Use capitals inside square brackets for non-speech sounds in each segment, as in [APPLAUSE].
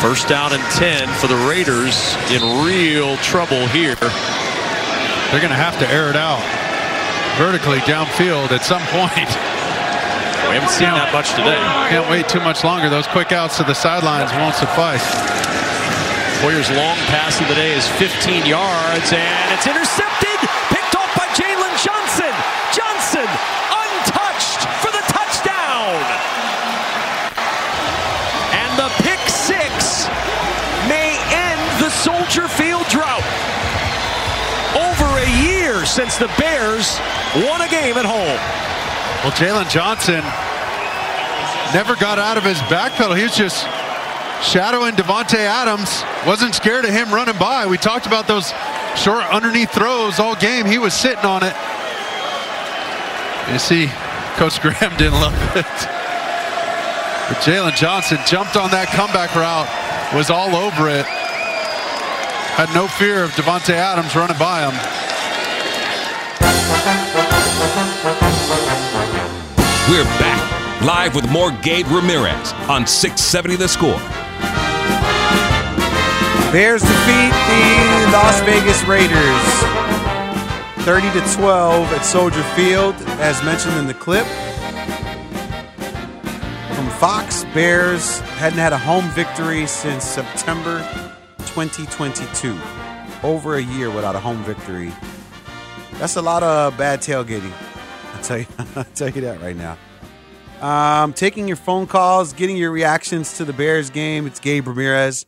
First down and 10 for the Raiders in real trouble here. They're going to have to air it out vertically downfield at some point. We haven't seen that much today. Can't wait too much longer. Those quick outs to the sidelines won't suffice. Warriors' long pass of the day is 15 yards, and it's intercepted. Soldier Field drought. Over a year since the Bears won a game at home. Well, Jaylon Johnson never got out of his back pedal. He was just shadowing Davante Adams. Wasn't scared of him running by. We talked about those short underneath throws all game. He was sitting on it. You see, Coach Graham [LAUGHS] didn't love it. But Jaylon Johnson jumped on that comeback route, was all over it. Had no fear of Davante Adams running by him. We're back live with more Gabe Ramirez on 670 The Score. Bears defeat the Las Vegas Raiders 30 to 12 at Soldier Field, as mentioned in the clip. From Fox, Bears hadn't had a home victory since September 2022. Over a year without a home victory. That's a lot of bad tailgating. I'll tell you, [LAUGHS] I'll tell you that right now. Um, taking your phone calls, getting your reactions to the Bears game. It's Gabe Ramirez.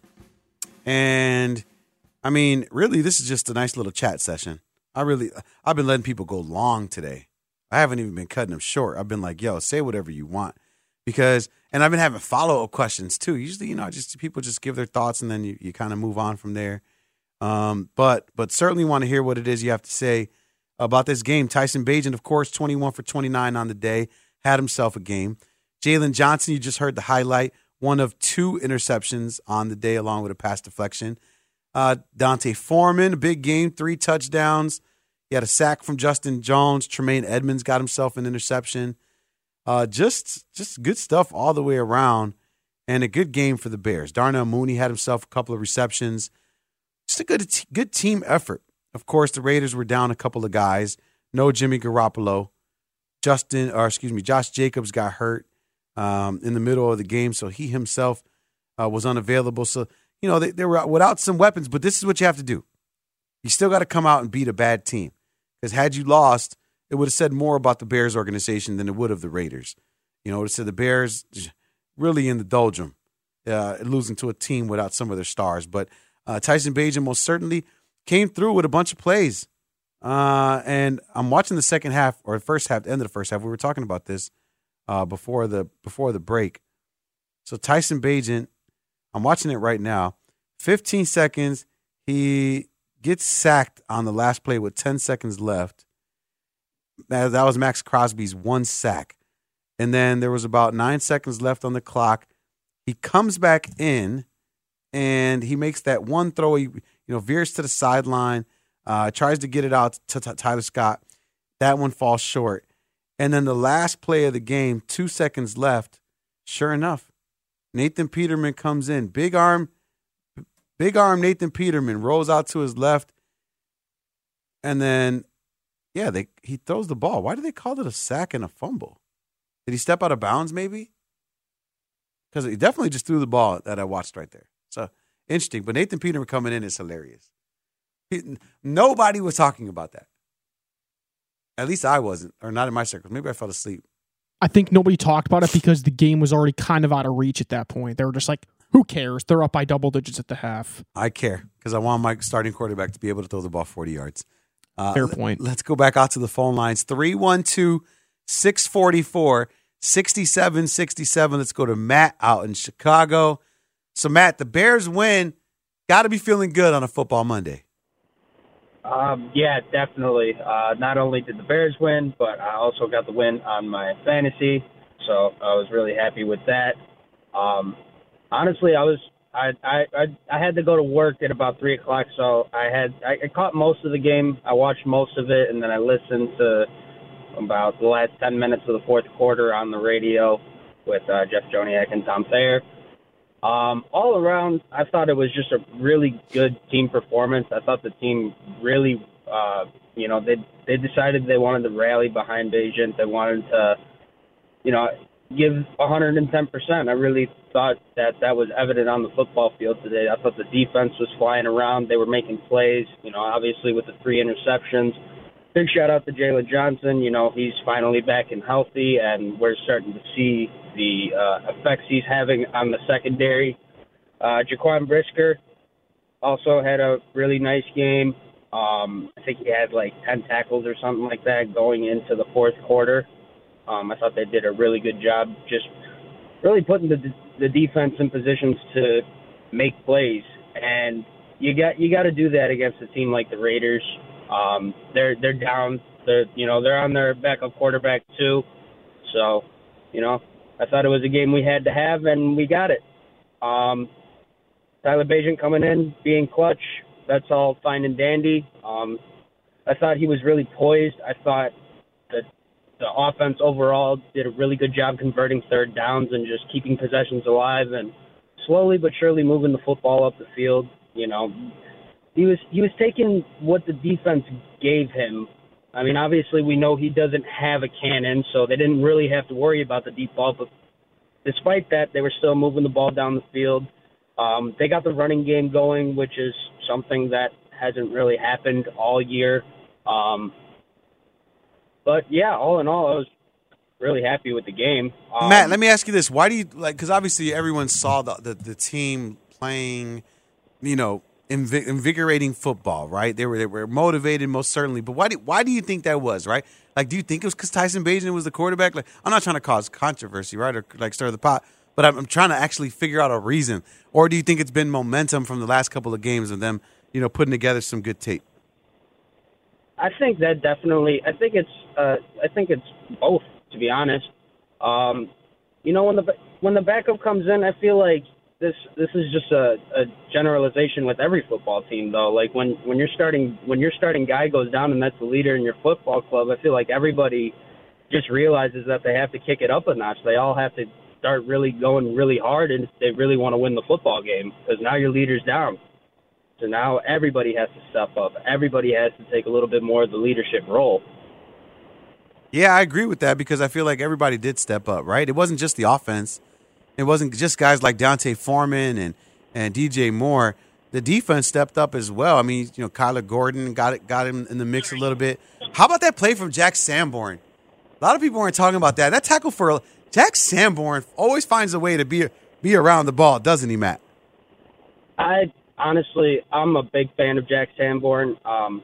And I mean, really, this is just a nice little chat session. I really, I've been letting people go long today. I haven't even been cutting them short. I've been like, yo, say whatever you want. Because, and I've been having follow up questions too. Usually, you know, just people just give their thoughts and then you, you kind of move on from there. Um, but, but certainly want to hear what it is you have to say about this game. Tyson Bagent, of course, 21 for 29 on the day, had himself a game. Jaylon Johnson, you just heard the highlight, one of two interceptions on the day, along with a pass deflection. Uh, D'Onta Foreman, big game, three touchdowns. He had a sack from Justin Jones. Tremaine Edmunds got himself an interception. Uh, just, just good stuff all the way around, and a good game for the Bears. Darnell Mooney had himself a couple of receptions. Just a good, good team effort. Of course, the Raiders were down a couple of guys. No Jimmy Garoppolo. Justin, or excuse me, Josh Jacobs got hurt um, in the middle of the game, so he himself uh, was unavailable. So you know they, they were without some weapons, but this is what you have to do. You still got to come out and beat a bad team because had you lost, it would have said more about the Bears organization than it would of the Raiders. You know, it said the Bears really in the doldrum, uh, losing to a team without some of their stars. But uh, Tyson Bagent most certainly came through with a bunch of plays. Uh, and I'm watching the second half or the first half, the end of the first half. We were talking about this uh, before the before the break. So Tyson Bagent, I'm watching it right now. 15 seconds, he gets sacked on the last play with 10 seconds left. That, that was Maxx Crosby's one sack. And then there was about nine seconds left on the clock. He comes back in and he makes that one throw. He you know veers to the sideline, uh, tries to get it out to, to Tyler Scott. That one falls short. And then the last play of the game, two seconds left. Sure enough, Nathan Peterman comes in. Big arm, big arm Nathan Peterman rolls out to his left. And then, yeah, they he throws the ball. Why do they call it a sack and a fumble? Did he step out of bounds, maybe? because he definitely just threw the ball that I watched right there. So interesting. But Nathan Peterman coming in is hilarious. He- nobody was talking about that. At least I wasn't, or not in my circles. Maybe I fell asleep. I think nobody talked about it because the game was already kind of out of reach at that point. They were just like, who cares? They're up by double digits at the half. I care because I want my starting quarterback to be able to throw the ball 40 yards. Uh, Fair let- point. Let's go back out to the phone lines 312 644 6767. Let's go to Matt out in Chicago. So, Matt, the Bears win. Got to be feeling good on a football Monday. Um, yeah, definitely. Uh, not only did the Bears win, but I also got the win on my fantasy, so I was really happy with that. Um, honestly, I was I, I I I had to go to work at about three o'clock, so I had I, I caught most of the game. I watched most of it, and then I listened to about the last ten minutes of the fourth quarter on the radio with uh, Jeff Joniak and Tom Thayer. Um, all around, I thought it was just a really good team performance. I thought the team really, uh, you know, they they decided they wanted to rally behind Bagent. They wanted to, you know, give 110 percent. I really thought that that was evident on the football field today. I thought the defense was flying around. They were making plays. You know, obviously with the three interceptions. Big shout out to Jaylon Johnson. You know, he's finally back and healthy, and we're starting to see the uh, effects he's having on the secondary. Uh, Jaquan Brisker also had a really nice game. Um, I think he had like 10 tackles or something like that going into the fourth quarter. Um, I thought they did a really good job just really putting the the defense in positions to make plays, and you got you got to do that against a team like the Raiders. Um, they're they're down. They're you know they're on their backup quarterback too, so you know I thought it was a game we had to have, and we got it. Um, Tyler Bagent coming in, being clutch. That's all fine and dandy. Um, I thought he was really poised. I thought the offense overall did a really good job converting third downs and just keeping possessions alive and slowly but surely moving the football up the field. You know, he was he was taking what the defense gave him. I mean, obviously we know he doesn't have a cannon, so they didn't really have to worry about the deep ball. But despite that, they were still moving the ball down the field. Um, they got the running game going, which is something that hasn't really happened all year. Um, but yeah, all in all, I was really happy with the game. Um, Matt, let me ask you this: Why do you like? Because obviously everyone saw the, the the team playing, you know, invi- invigorating football, right? They were they were motivated, most certainly. But why do why do you think that was, right? Like, do you think it was because Tyson Bagent was the quarterback? Like, I'm not trying to cause controversy, right, or like stir the pot, but I'm, I'm trying to actually figure out a reason. Or do you think it's been momentum from the last couple of games of them, you know, putting together some good tape? I think that definitely. I think it's. Uh, I think it's both. To be honest, um, you know, when the when the backup comes in, I feel like this this is just a, a generalization with every football team, though. Like when when your starting when your starting guy goes down and that's the leader in your football club, I feel like everybody just realizes that they have to kick it up a notch. They all have to start really going really hard, and they really want to win the football game because now your leader's down. So now everybody has to step up. Everybody has to take a little bit more of the leadership role. Yeah, I agree with that because I feel like everybody did step up, right? It wasn't just the offense. It wasn't just guys like D'Onta Foreman and, and DJ Moore. The defense stepped up as well. I mean, you know, Kyler Gordon got it, got him in the mix a little bit. How about that play from Jack Sanborn? A lot of people weren't talking about that. That tackle for Jack Sanborn always finds a way to be be around the ball, doesn't he, Matt? I honestly, I'm a big fan of Jack Sanborn. Um,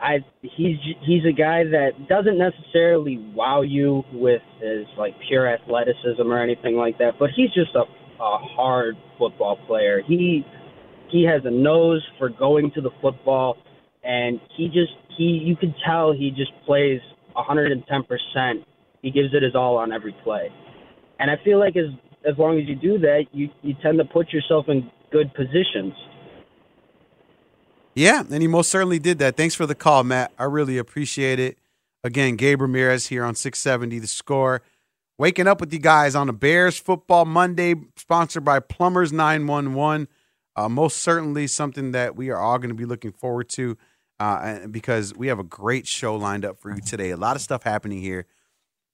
I he's he's a guy that doesn't necessarily wow you with his like pure athleticism or anything like that, but he's just a, a hard football player. He he has a nose for going to the football, and he just he you can tell he just plays 110 percent. He gives it his all on every play, and I feel like as as long as you do that, you you tend to put yourself in good positions. Yeah, and he most certainly did that. Thanks for the call, Matt. I really appreciate it. Again, Gabe Ramirez here on 670 The Score. Waking up with you guys on a Bears Football Monday, sponsored by Plumbers 911. Uh, most certainly something that we are all going to be looking forward to uh, because we have a great show lined up for you today. A lot of stuff happening here.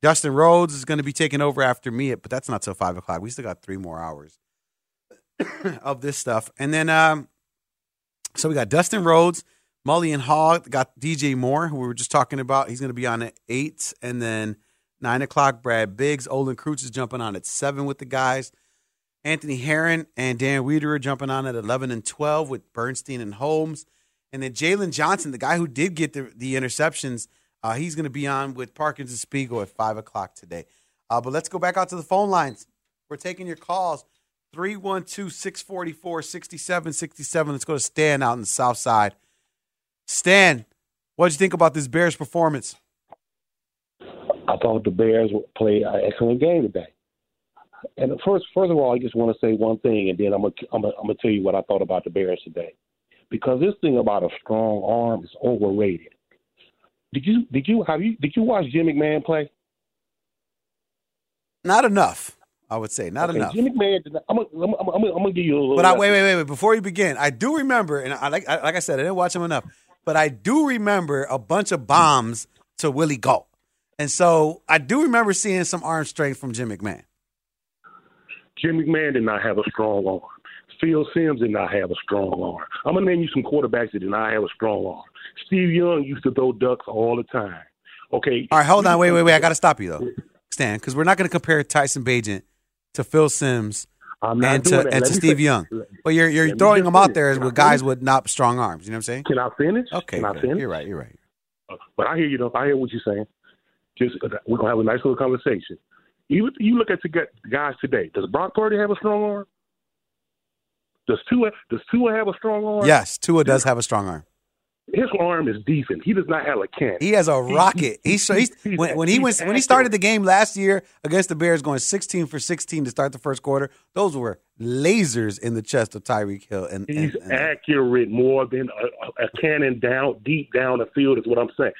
Dustin Rhodes is going to be taking over after me, but that's not till five o'clock. We still got three more hours [COUGHS] of this stuff. And then, um, so we got Dustin Rhodes, Mully and Hall, got DJ Moore, who we were just talking about. He's going to be on at eight. And then nine o'clock, Brad Biggs. Olin Kreutz is jumping on at seven with the guys. Anthony Herron and Dan Wiederer are jumping on at 11 and 12 with Bernstein and Holmes. And then Jaylon Johnson, the guy who did get the, the interceptions, uh, he's going to be on with Parkins and Spiegel at 5 o'clock today. Uh, but let's go back out to the phone lines. We're taking your calls 312 644 6767. Let's go to Stan out in the south side. Stan, what did you think about this Bears performance? I thought the Bears played an excellent game today. And first, first of all, I just want to say one thing, and then I'm gonna, I'm gonna, I'm gonna tell you what I thought about the Bears today, because this thing about a strong arm is overrated. Did you did you have you did you watch Jim McMahon play? Not enough, I would say. Not okay, enough. Jim McMahon. I'm, gonna, I'm, I'm, I'm, I'm gonna give you a little. But I, wait, wait, wait, wait. Before you begin, I do remember, and I like, I, like I said, I didn't watch him enough, but I do remember a bunch of bombs to Willie Gault, and so I do remember seeing some arm strength from Jim McMahon. Jim McMahon did not have a strong arm. Phil Simms did not have a strong arm. I'm gonna name you some quarterbacks that did not have a strong arm. Steve Young used to throw ducks all the time. Okay. All right, hold on, wait, wait, wait. I got to stop you though, Stan, because we're not going to compare Tyson Bagent to Phil Simms I'm and to and to Steve Young. But you're you're let throwing them out there Can with guys with not strong arms. You know what I'm saying? Can I finish? Okay, Can I finish? You're right. You're right. But I hear you though. I hear what you're saying. Just uh, we're gonna have a nice little conversation. You you look at the guys today. Does Brock Purdy have a strong arm? Does Tua does Tua have a strong arm? Yes, Tua does have a strong arm. His arm is decent. He does not have a cannon. He has a He- rocket. he- He's, he's, he's- when, when he went when he started the game last year against the Bears, going 16 for 16 to start the first quarter. Those were lasers in the chest of Tyreek Hill. And, He's and, and accurate more than a, a cannon down deep down the field is what I'm saying.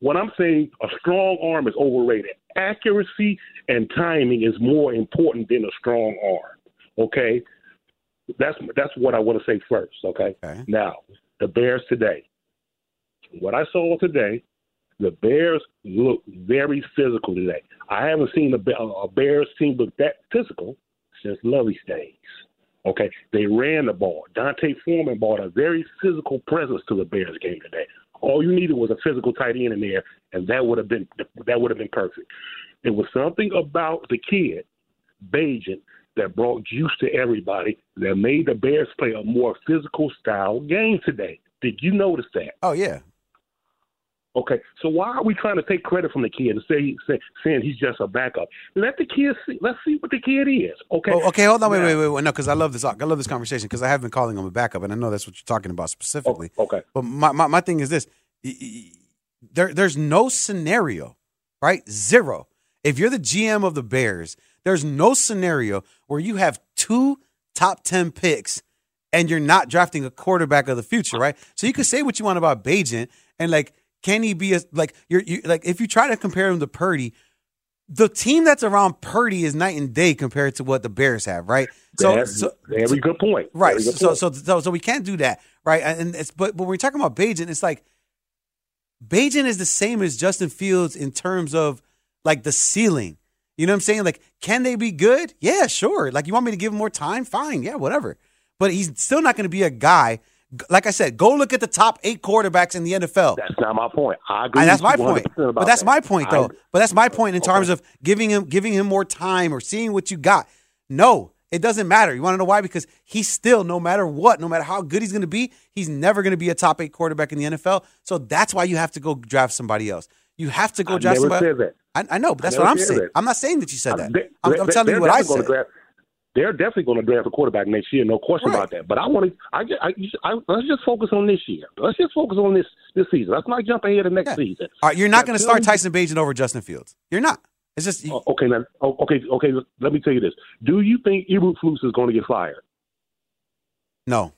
What I'm saying, a strong arm is overrated. Accuracy and timing is more important than a strong arm. Okay, that's that's what I want to say first. Okay. Okay. Now the Bears today. What I saw today, the Bears look very physical today. I haven't seen a, a Bears team look that physical since Lovie's days. Okay, they ran the ball. D'Onta Foreman brought a very physical presence to the Bears game today. All you needed was a physical tight end in there, and that would have been that would have been perfect. It was something about the kid, Bagent, that brought juice to everybody that made the Bears play a more physical style game today. Did you notice that? oh yeah, Okay, so why are we trying to take credit from the kid and say, say saying he's just a backup? Let the kid see. Let's see what the kid is. Okay. Oh, okay, hold on, wait, wait, wait, wait. No, because I love this. I love this conversation because I have been calling him a backup, and I know that's what you're talking about specifically. Oh, okay. But my, my, my thing is this: there there's no scenario, right? Zero. If you're the GM of the Bears, there's no scenario where you have two top ten picks and you're not drafting a quarterback of the future, right? So you could say what you want about Bagent and like, can he be a like you're you like if you try to compare him to Purdy, the team that's around Purdy is night and day compared to what the Bears have, right? So, That's so very good point. Right. Good So, point. so so so we can't do that, right? And it's but but when we're talking about Bagent, it's like Bagent is the same as Justin Fields in terms of like the ceiling. You know what I'm saying? Like, can they be good? Yeah, sure. Like, you want me to give him more time? Fine. Yeah, whatever. But he's still not going to be a guy. Like I said, go look at the top eight quarterbacks in the NFL. That's not my point. I agree. And that's with my point. 100% about But that's that. my point, though. But that's my point in terms of giving him giving him more time or seeing what you got. No, it doesn't matter. You want to know why? Because he's still, no matter what, no matter how good he's going to be, he's never going to be a top eight quarterback in the NFL. So that's why you have to go draft somebody else. You have to go I draft somebody. I, I know, but that's what I'm saying. that. I'm not saying that you said that. They- I'm, they- I'm telling you what I said. They're definitely going to draft a quarterback next year, no question Right. about that. But I want to. I, I, I, let's just focus on this year. Let's just focus on this this season. Let's not jump ahead to next Yeah. season. All right, you're not going to start Tyson Bagent over Justin Fields. You're not. It's just you- Okay, now, oh, okay, okay. Let me tell you this. Do you think Eberflus is going to get fired? no.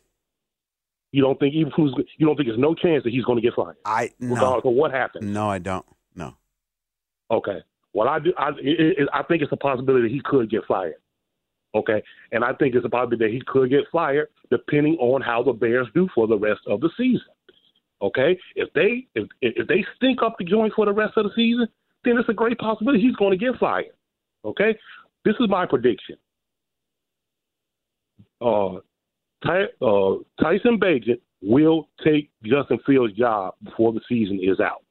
You don't think Eberflus? You don't think there's no chance that he's going to get fired, I no regardless of what happens? no I don't no. Okay. Well, I do. I, it, it, I think it's a possibility that he could get fired. Okay, and I think it's a possibility that he could get fired depending on how the Bears do for the rest of the season. Okay, if they if if they stink up the joint for the rest of the season, then it's a great possibility he's going to get fired. Okay, this is my prediction. Uh, Ty, uh, Tyson Bagent will take Justin Fields' job before the season is out.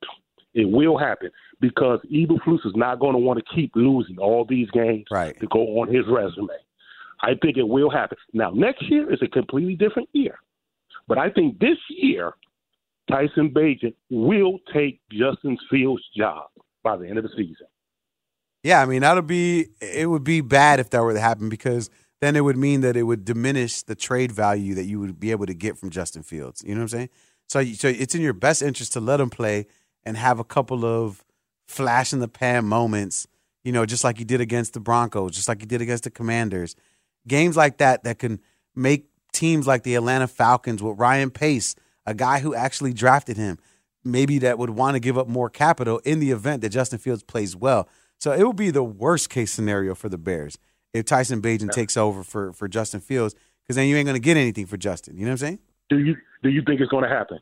It will happen because Eberflus is not going to want to keep losing all these games Right. to go on his resume. I think it will happen. Now, next year is a completely different year. But I think this year, Tyson Bagent will take Justin Fields' job by the end of the season. Yeah, I mean that'll be it would be bad if that were to happen because then it would mean that it would diminish the trade value that you would be able to get from Justin Fields. You know what I'm saying? So, so it's in your best interest to let him play and have a couple of flash in the pan moments. You know, just like he did against the Broncos, just like he did against the Commanders. Games like that that can make teams like the Atlanta Falcons with Ryan Pace, a guy who actually drafted him, maybe that would want to give up more capital in the event that Justin Fields plays well. So it would be the worst case scenario for the Bears if Tyson Bagent takes over for, for Justin Fields, because then you ain't going to get anything for Justin. You know what I'm saying? Do you do you think it's going to happen?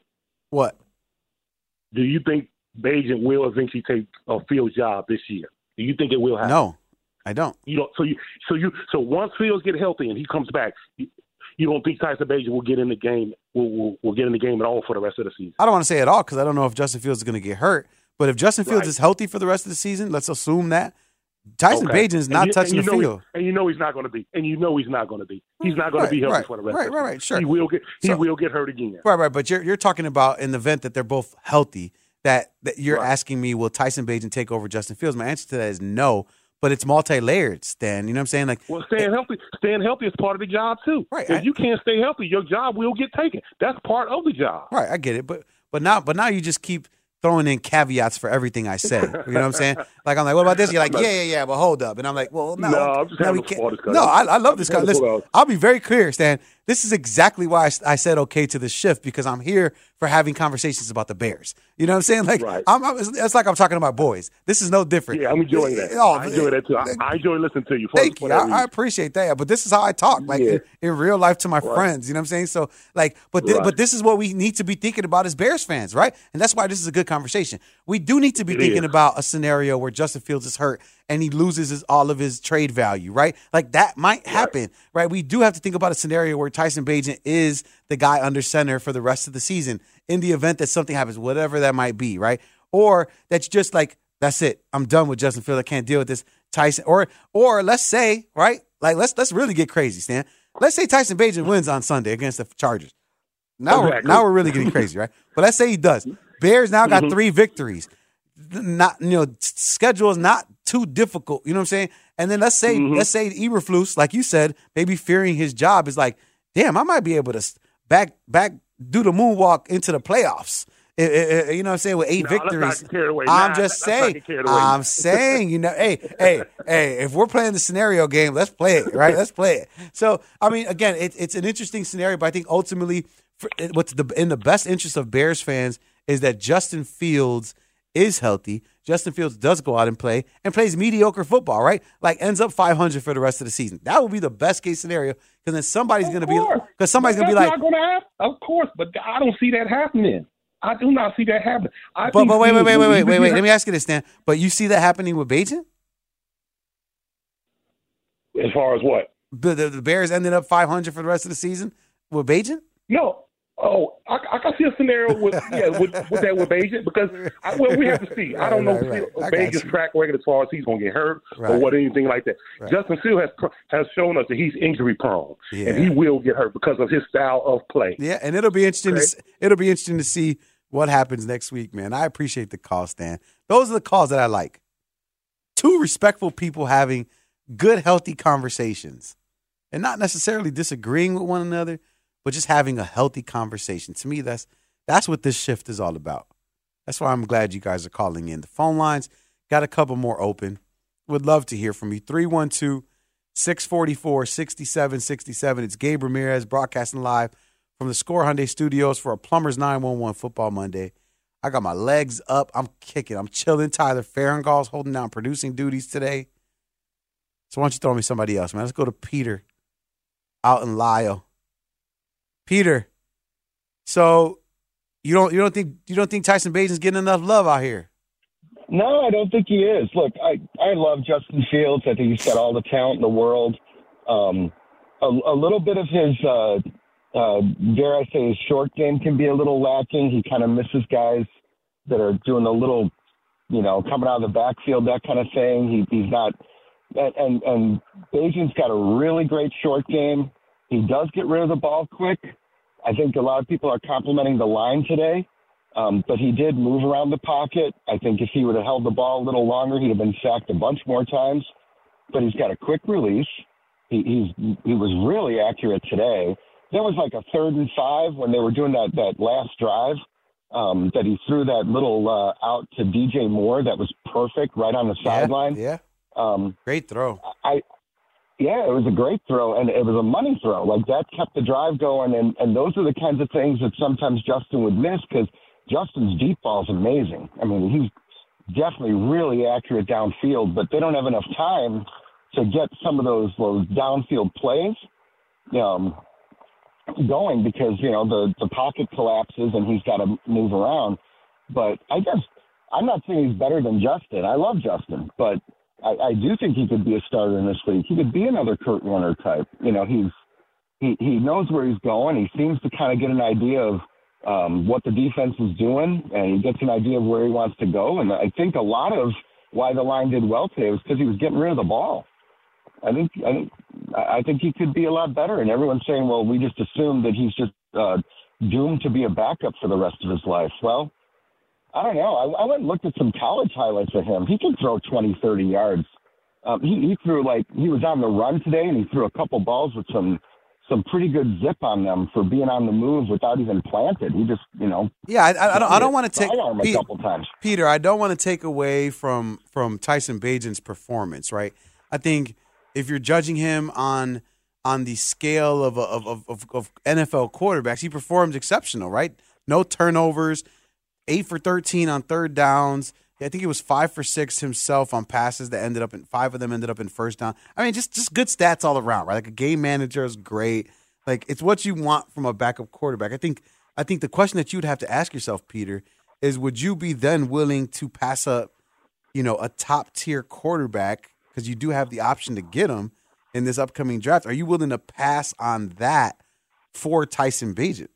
What? Do you think Bagent will eventually take a Fields' job this year? Do you think it will happen? No, I don't. You don't. So you so you so once Fields get healthy and he comes back, you, you don't think Tyson Bagent will get in the game? Will, will will get in the game at all for the rest of the season? I don't want to say it all because I don't know if Justin Fields is going to get hurt. But if Justin Fields Right. is healthy for the rest of the season, let's assume that Tyson Okay. Is not you- touching the know he- field. and you know he's not going to be. And you know he's not going to be. He's not going Right, to be healthy right, for the rest. right, of the right, season. right, sure. He will get. He So- will get hurt again. Right, right. But you're you're talking about in the event that they're both healthy. That that you're asking me, will Tyson Bagent take over Justin Fields? My answer to that is no. But it's multi-layered, Stan. You know what I'm saying? Like, Well, staying eh, healthy, staying healthy is part of the job too. Right, If I- you can't stay healthy, your job will get taken. That's part of the job. right, I get it. But but now but now you just keep throwing in caveats for everything I say. You know what I'm saying? [LAUGHS] Like I'm like, what about this? You're like, yeah, yeah, yeah. But hold up, and I'm like, well, no, No, I'm just no, we can't- No, I, I love this. I'm having a Listen, I'll be very clear, Stan. This is exactly why I said okay to the shift because I'm here for having conversations about the Bears. You know what I'm saying? Like, Right. I'm, I'm, it's, like I'm talking about boys. This is no different. Yeah, I'm enjoying that. Oh, I enjoy that too. I, I enjoy listening to you. Thank you. I, I appreciate that. But this is how I talk, like Yeah. in, in real life to my Right. friends. You know what I'm saying? So, like, but thi- Right. but this is what we need to be thinking about as Bears fans, right? And that's why this is a good conversation. We do need to be It thinking is. about a scenario where Justin Fields is hurt and he loses his, all of his trade value, right? Like that might happen, right? We do have to think about a scenario where Tyson Bagent is the guy under center for the rest of the season in the event that something happens, whatever that might be, right? Or that's just like that's it. I'm done with Justin Fields. I can't deal with this Tyson. Or or let's say, right? Like let's let's really get crazy, Stan. Let's say Tyson Bagent wins on Sunday against the Chargers. Now we're now we're really getting crazy, right? But let's say he does. Bears now got mm-hmm. three victories. Not you know, schedule is not too difficult. You know what I'm saying? And then let's say let's say Eberflus, like you said, maybe fearing his job is like, damn, I might be able to back back do the moonwalk into the playoffs. Eh, eh, eh, You know what I'm saying? With eight No, victories. I'm Nah, just saying. get carried away. I'm saying, you know, hey, hey, hey, if we're playing the scenario game, let's play it, right? Let's play it. So, I mean, again, it, it's an interesting scenario, but I think ultimately, for, what's the in the best interest of Bears fans is that Justin Fields is healthy. Justin Fields does go out and play and plays mediocre football, right? Like ends up 500 for the rest of the season. That would be the best case scenario because then somebody's going to be because somebody's going to be like, not to happen. Of course, but I don't see that happening. I do not see that happening. I but but wait wait wait wait wait wait wait. Let me ask you this, Dan. But you see that happening with Bagent? As far as what? The, the, the Bears ended up 500 for the rest of the season with Bagent? No. Oh, I, I can see a scenario with yeah with, with that with Bagent because I, well we have to see. I don't know Right, right, right. Bagent's track record as far as he's going to get hurt or what anything like that. Right. Justin Fields has has shown us that he's injury prone Yeah. and he will get hurt because of his style of play. Yeah, and it'll be interesting. To, it'll be interesting to see what happens next week, man. I appreciate the call, Stan. Those are the calls that I like. Two respectful people having good, healthy conversations, and not necessarily disagreeing with one another, but just having a healthy conversation. To me, that's that's what this shift is all about. That's why I'm glad you guys are calling in. The phone lines got a couple more open. Would love to hear from you. 312 644 6767. It's Gabe Ramirez broadcasting live from the Score Hyundai Studios for a Plumbers 911 Football Monday. I got my legs up. I'm kicking. I'm chilling. Tyler Farringall's holding down producing duties today. So why don't you throw me somebody else, man? Let's go to Peter out in Lisle. Peter, so you don't you don't think you don't think Tyson Bagent's getting enough love out here? No, I don't think he is. Look, I I love Justin Fields. I think he's got all the talent in the world. Um, a, a little bit of his, uh, uh, dare I say, his short game can be a little lacking. He kind of misses guys that are doing a little, you know, coming out of the backfield, that kind of thing. He, he's not, and and, and Bagent's got a really great short game. He does get rid of the ball quick. I think a lot of people are complimenting the line today. Um, but he did move around the pocket. I think if he would have held the ball a little longer, he'd have been sacked a bunch more times. But he's got a quick release. He, he's he was really accurate today. There was like a third and five when they were doing that that last drive um, that he threw that little uh, out to DJ Moore that was perfect right on the sideline. Yeah. Um, Great throw. I yeah, it was a great throw, and it was a money throw. Like that kept the drive going, and and those are the kinds of things that sometimes Justin would miss because Justin's deep ball is amazing. I mean, he's definitely really accurate downfield, but they don't have enough time to get some of those those downfield plays um, going because you know the the pocket collapses and he's got to move around. But I guess I'm not saying he's better than Justin. I love Justin, but I, I do think he could be a starter in this league. He could be another Kurt Warner type. You know, he's he he knows where he's going. He seems to kind of get an idea of um, what the defense is doing, and he gets an idea of where he wants to go. And I think a lot of why the line did well today was because he was getting rid of the ball. I think I think I think he could be a lot better. And everyone's saying, well, we just assumed that he's just uh, doomed to be a backup for the rest of his life. Well, I don't know. I, I went and looked at some college highlights of him. He can throw 20, 30 yards. Um, he, he threw like he was on the run today, and he threw a couple balls with some some pretty good zip on them for being on the move without even planted. He just, you know. Yeah, I, I, I don't. I don't want to take Pete- couple times. Peter, I don't want to take away from from Tyson Bagent's performance, right? I think if you're judging him on on the scale of of, of, of, of NFL quarterbacks, he performs exceptional, right? No turnovers, eight for thirteen on third downs. I think he was five for six himself on passes that ended up in five of them ended up in first down. I mean, just just good stats all around, right? Like a game manager is great. Like it's what you want from a backup quarterback. I think I think the question that you'd have to ask yourself, Peter, is would you be then willing to pass up, you know, a top tier quarterback because you do have the option to get him in this upcoming draft? Are you willing to pass on that for Tyson Bagent?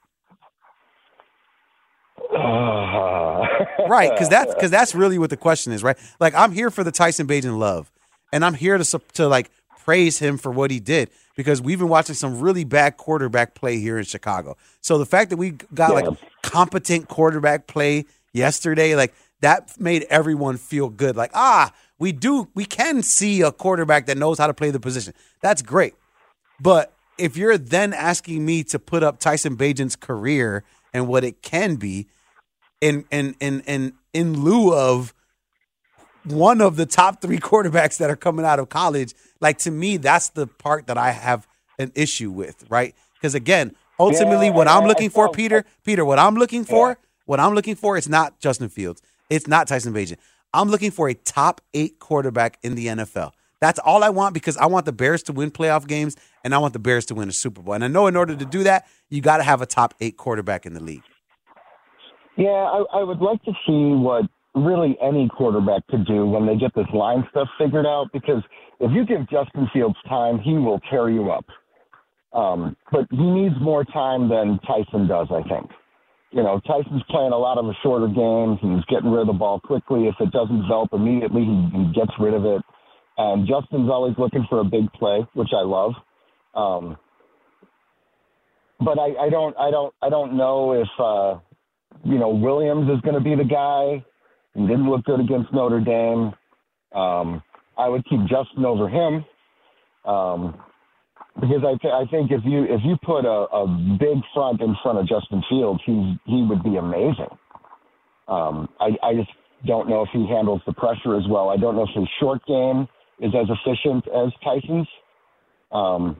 Right because that's because that's really what the question is right? Like i'm here for the tyson Bagent love and i'm here to to like praise him for what he did because we've been watching some really bad quarterback play here in chicago. So the fact that we got like competent quarterback play yesterday like that made everyone feel good. Like ah we do we can see a quarterback that knows how to play the position. That's great. But if you're then asking me to put up Tyson Bagent's career and what it can be, in in in in in lieu of one of the top three [LAUGHS] quarterbacks that are coming out of college, like to me, that's the part that I have an issue with, right? Because again, ultimately, Yeah, what I'm looking for, Peter, Peter, what I'm looking for, what I'm looking for, is not Justin Fields, it's not Tyson Bagent. I'm looking for a top eight quarterback in the NFL. That's all I want because I want the Bears to win playoff games and I want the Bears to win a Super Bowl. And I know in order to do that, you got to have a top eight quarterback in the league. Yeah, I, I would like to see what really any quarterback could do when they get this line stuff figured out. Because if you give Justin Fields time, he will tear you up. Um, but he needs more time than Tyson does, I think. You know, Tyson's playing a lot of the shorter games and he's getting rid of the ball quickly. If it doesn't develop immediately, he, he gets rid of it. And Justin's always looking for a big play, which I love. Um, but I, I don't, I don't, I don't know if uh, you know Williams is going to be the guy. He didn't look good against Notre Dame. Um, I would keep Justin over him um, because I, th- I think if you if you put a, a big front in front of Justin Fields, he he would be amazing. Um, I, I just don't know if he handles the pressure as well. I don't know if his short game is as efficient as Tyson's. Um,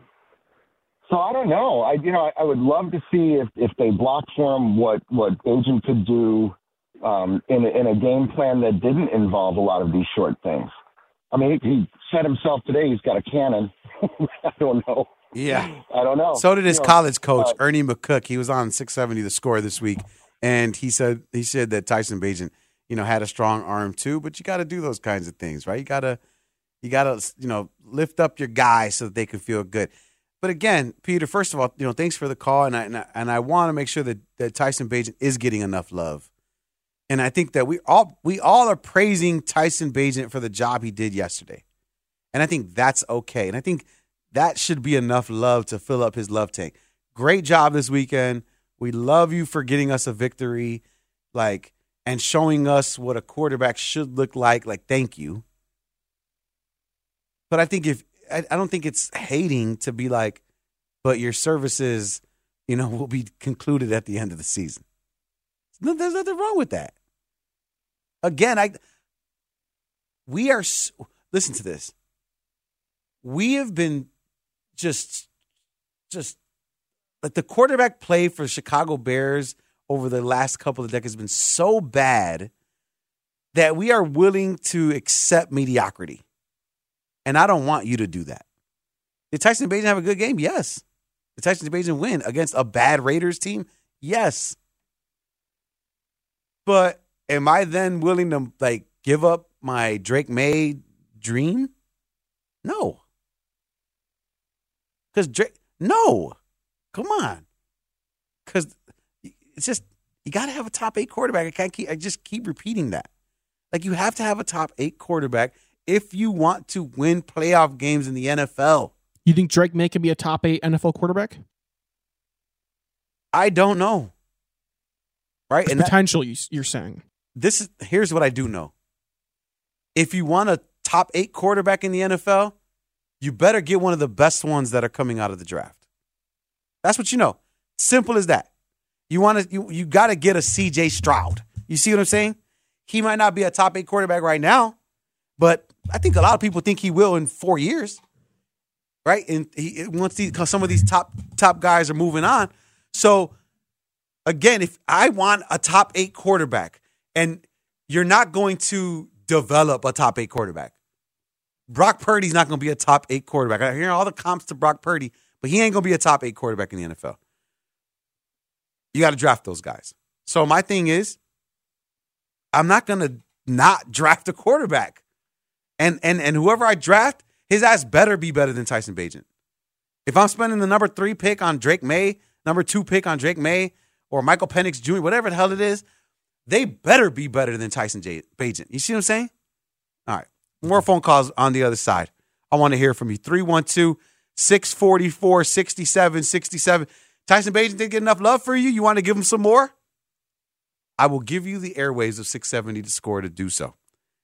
so I don't know. I you know I, I would love to see if if they block for him what what Bagent could do um, in a, in a game plan that didn't involve a lot of these short things. I mean, he, he said himself today he's got a cannon. [LAUGHS] I don't know. Yeah. I don't know. So did his You know, college coach uh, Ernie McCook. He was on 670 The Score this week, and he said he said that Tyson Bagent, you know, had a strong arm too. But you got to do those kinds of things, right? You got to, you got to, you know, lift up your guys so that they can feel good. But again, Peter, first of all, you know, thanks for the call, and I and I, and I want to make sure that, that Tyson Bagent is getting enough love. And I think that we all we all are praising Tyson Bagent for the job he did yesterday. And I think that's okay. And I think that should be enough love to fill up his love tank. Great job this weekend. We love you for getting us a victory, like and showing us what a quarterback should look like. Like, thank you. But I think if I, I don't think it's hating to be like, but your services, you know, will be concluded at the end of the season. There's nothing wrong with that. Again, I we are listen to this. We have been just just like the quarterback play for Chicago Bears over the last couple of decades has been so bad that we are willing to accept mediocrity. And I don't want you to do that. Did Tyson Bagent have a good game? Yes. Did Tyson Bagent win against a bad Raiders team? Yes. But am I then willing to like give up my Drake Maye dream? No. Because Drake, no, come on. Because it's just you got to have a top eight quarterback. I can't keep. I just keep repeating that. Like you have to have a top eight quarterback if you want to win playoff games in the NFL. You think Drake Maye can be a top eight NFL quarterback? I don't know. Right, and potential. That, you're saying this is here's what I do know. If you want a top eight quarterback in the NFL, you better get one of the best ones that are coming out of the draft. That's what you know. Simple as that. You want to you you got to get a CJ Stroud. You see what I'm saying? He might not be a top 8 quarterback right now, but I think a lot of people think he will in 4 years. Right? And he once these some of these top top guys are moving on. So again, if I want a top 8 quarterback and you're not going to develop a top 8 quarterback. Brock Purdy's not going to be a top 8 quarterback. I hear all the comps to Brock Purdy, but he ain't going to be a top 8 quarterback in the NFL. You got to draft those guys. So my thing is, I'm not going to not draft a quarterback. And and and whoever I draft, his ass better be better than Tyson Bagent. If I'm spending the number three pick on Drake Maye, number two pick on Drake Maye, or Michael Penix Jr., whatever the hell it is, they better be better than Tyson J-. You see what I'm saying? All right. More phone calls on the other side. I want to hear from you. 312 644 6767. Tyson Bagent didn't get enough love for you. You want to give him some more? I will give you the airways of 670 to score to do so.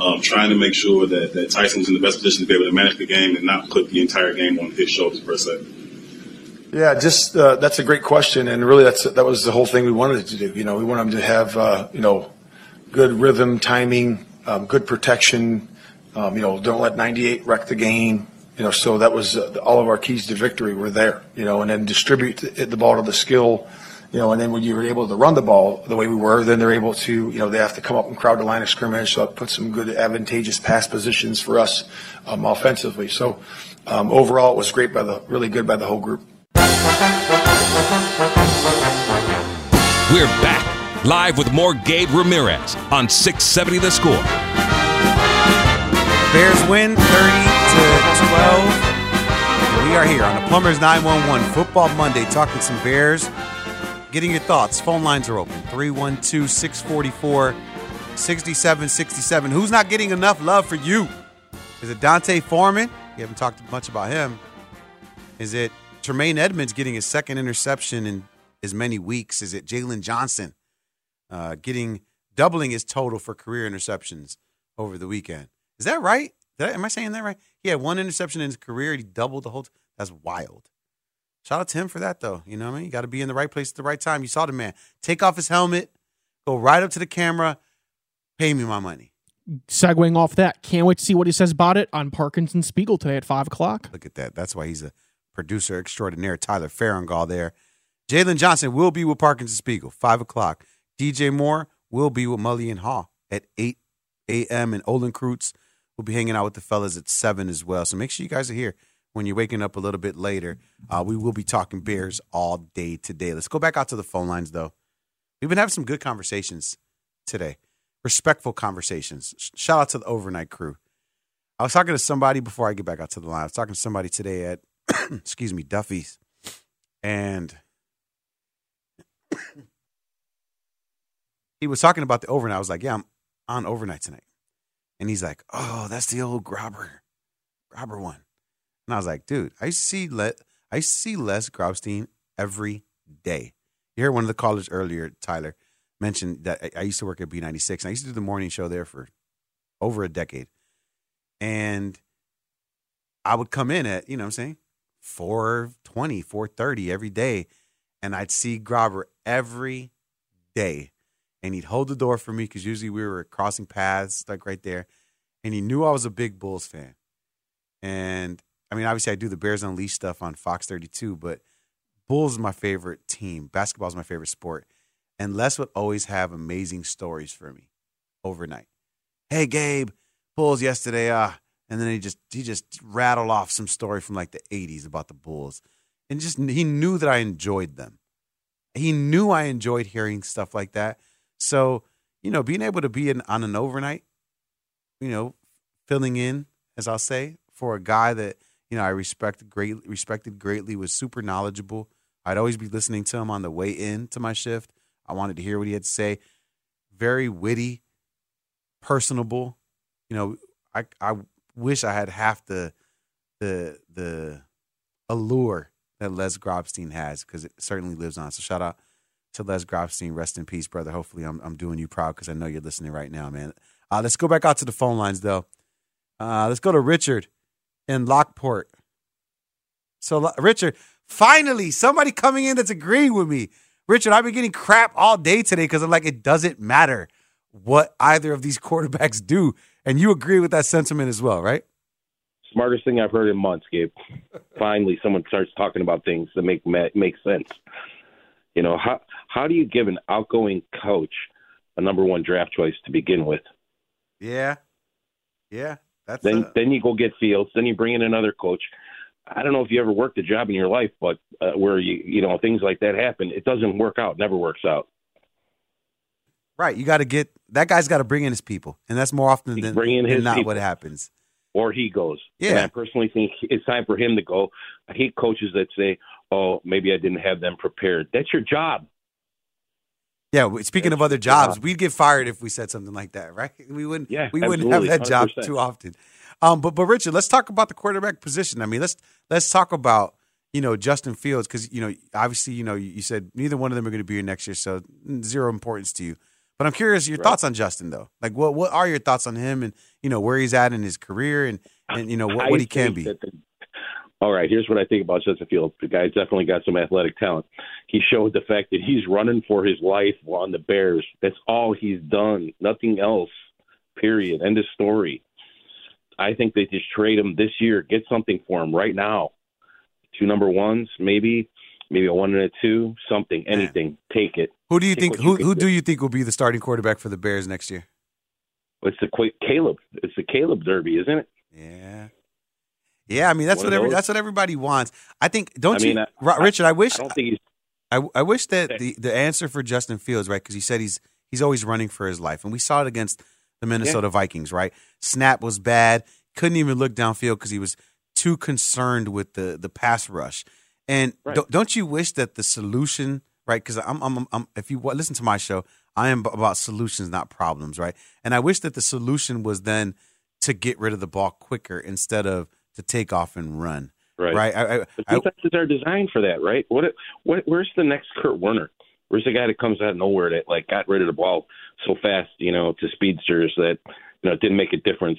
um, trying to make sure that, that Tyson was in the best position to be able to manage the game and not put the entire game on his shoulders per se? Yeah, just uh, that's a great question, and really that's that was the whole thing we wanted to do. You know, we wanted him to have uh, you know good rhythm, timing, um, good protection. Um, you know, don't let 98 wreck the game. You know, so that was uh, all of our keys to victory were there. You know, and then distribute the, the ball to the skill You know, and then when you're able to run the ball the way we were, then they're able to, you know, they have to come up and crowd the line of scrimmage. So it puts some good advantageous pass positions for us um, offensively. So um, overall, it was great by the really good by the whole group. We're back live with more Gabe Ramirez on 670 The Score. Bears win 30 to 12. We are here on the Plumbers 911 Football Monday talking some Bears. Getting your thoughts. Phone lines are open 312 644 6767. Who's not getting enough love for you? Is it D'Onta Foreman? We haven't talked much about him. Is it Tremaine Edmunds getting his second interception in as many weeks? Is it Jaylon Johnson uh, getting doubling his total for career interceptions over the weekend? Is that right? I, am I saying that right? He had one interception in his career. He doubled the whole. T- That's wild. Shout out to him for that, though. You know what I mean? You got to be in the right place at the right time. You saw the man take off his helmet, go right up to the camera, pay me my money. Segueing off that, can't wait to see what he says about it on Parkins and Spiegel today at five o'clock. Look at that. That's why he's a producer extraordinaire. Tyler Farringall there. Jaylon Johnson will be with Parkins and Spiegel five o'clock. DJ Moore will be with Mully and Haugh at eight a.m. and Olin Kreutz will be hanging out with the fellas at seven as well. So make sure you guys are here when you're waking up a little bit later. Uh, we will be talking Bears all day today. Let's go back out to the phone lines, though. We've been having some good conversations today, respectful conversations. Shout out to the overnight crew. I was talking to somebody before I get back out to the line. I was talking to somebody today at, [COUGHS] excuse me, Duffy's, and [COUGHS] he was talking about the overnight. I was like, "Yeah, I'm on overnight tonight," and he's like, "Oh, that's the old Grobber, Grobber one." And I was like, dude, I see let I see Les Grobstein every day. You heard one of the callers earlier, Tyler, mentioned that I, I used to work at B96. And I used to do the morning show there for over a decade. And I would come in at, you know what I'm saying, 420, 430 every day. And I'd see Grobber every day. And he'd hold the door for me because usually we were crossing paths, like right there. And he knew I was a big Bulls fan. And I mean, obviously, I do the Bears Unleashed stuff on Fox 32, but Bulls is my favorite team. Basketball is my favorite sport. And Les would always have amazing stories for me overnight. Hey, Gabe, Bulls yesterday. Uh, and then he just he just rattled off some story from like the 80s about the Bulls. And just he knew that I enjoyed them. He knew I enjoyed hearing stuff like that. So, you know, being able to be in, on an overnight, you know, filling in, as I'll say, for a guy that you know I respected great respected greatly was super knowledgeable. I'd always be listening to him on the way in to my shift. I wanted to hear what he had to say. Very witty, personable. You know, I I wish I had half the the the allure that Les Grobstein has because it certainly lives on. So shout out to Les Grobstein. Rest in peace, brother. Hopefully, I'm I'm doing you proud because I know you're listening right now, man. Uh, let's go back out to the phone lines though. Uh, let's go to Richard in Lockport. So, Richard, finally, somebody coming in that's agreeing with me. Richard, I've been getting crap all day today because I'm like, it doesn't matter what either of these [LAUGHS] quarterbacks do. And you agree with that sentiment as well, right? Smartest thing I've heard in months, Gabe. [LAUGHS] Finally, someone starts talking about things that make make sense. You know, how how do you give an outgoing coach a number one draft choice to begin with? Yeah, yeah. That's then a- then you go get Fields. Then you bring in another coach. I don't know if you ever worked a job in your life, but uh, where you you know things like that happen, it doesn't work out. Never works out. Right. You got to get that guy's got to bring in his people, and that's more often than, bring in than his not people. what happens. Or he goes. Yeah. And I personally think it's time for him to go. I hate coaches that say, "Oh, maybe I didn't have them prepared." That's your job. Yeah. Speaking of other jobs, we'd get fired if we said something like that, [LAUGHS] right? We wouldn't. Yeah, we wouldn't have that job 100%. too often. Um, but but Richard, let's talk about the quarterback position. I mean, let's let's talk about you know Justin Fields because you know obviously you know you said neither one of them are going to be here next year, so zero importance to you. But I'm curious your Right. thoughts on Justin though. Like what what are your thoughts on him and you know where he's at in his career and and you know what, what he can be. the- all right, here's what I think about Justin Fields. The guy's definitely got some athletic talent. He showed the fact that he's running for his life on the Bears. That's all he's done. Nothing else. Period. End of story. I think they just trade him this year. Get something for him right now. Two number ones, maybe. maybe a one and a two, something, anything. Take it. Who do you Take think? what you Who who get. do you think will be the starting quarterback for the Bears next year? It's the Caleb. It's the Caleb Derby, isn't it? Yeah. Yeah, I mean that's One what every, that's what everybody wants. I think. Don't I mean, you, I- Richard? I wish. I don't think he's. I, I wish that the, the answer for Justin Fields, right? Because he said he's he's always running for his life, and we saw it against the Minnesota Vikings, right? Snap was bad, couldn't even look downfield because he was too concerned with the the pass rush. And Right. don't, don't you wish that the solution, right? Because I'm, I'm, I'm, if you listen to my show, I am about solutions, not problems, right? And I wish that the solution was then to get rid of the ball quicker instead of to take off and run. Right. Right. I, I, I, defenses are designed for that, right? What? What? Where's the next Kurt Warner? Where's the guy that comes out of nowhere that like got rid of the ball so fast, you know, to speedsters that you know didn't make a difference?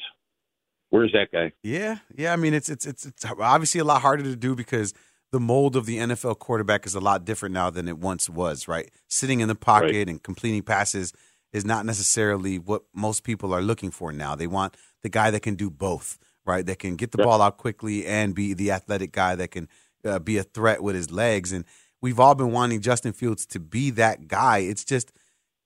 Where's that guy? Yeah, yeah. I mean, it's it's it's it's obviously a lot harder to do because the mold of the NFL quarterback is a lot different now than it once was. Right, sitting in the pocket Right. and completing passes is not necessarily what most people are looking for now. They want the guy that can do both. Right, that can get the ball out quickly and be the athletic guy that can uh, be a threat with his legs. And we've all been wanting Justin Fields to be that guy. It's just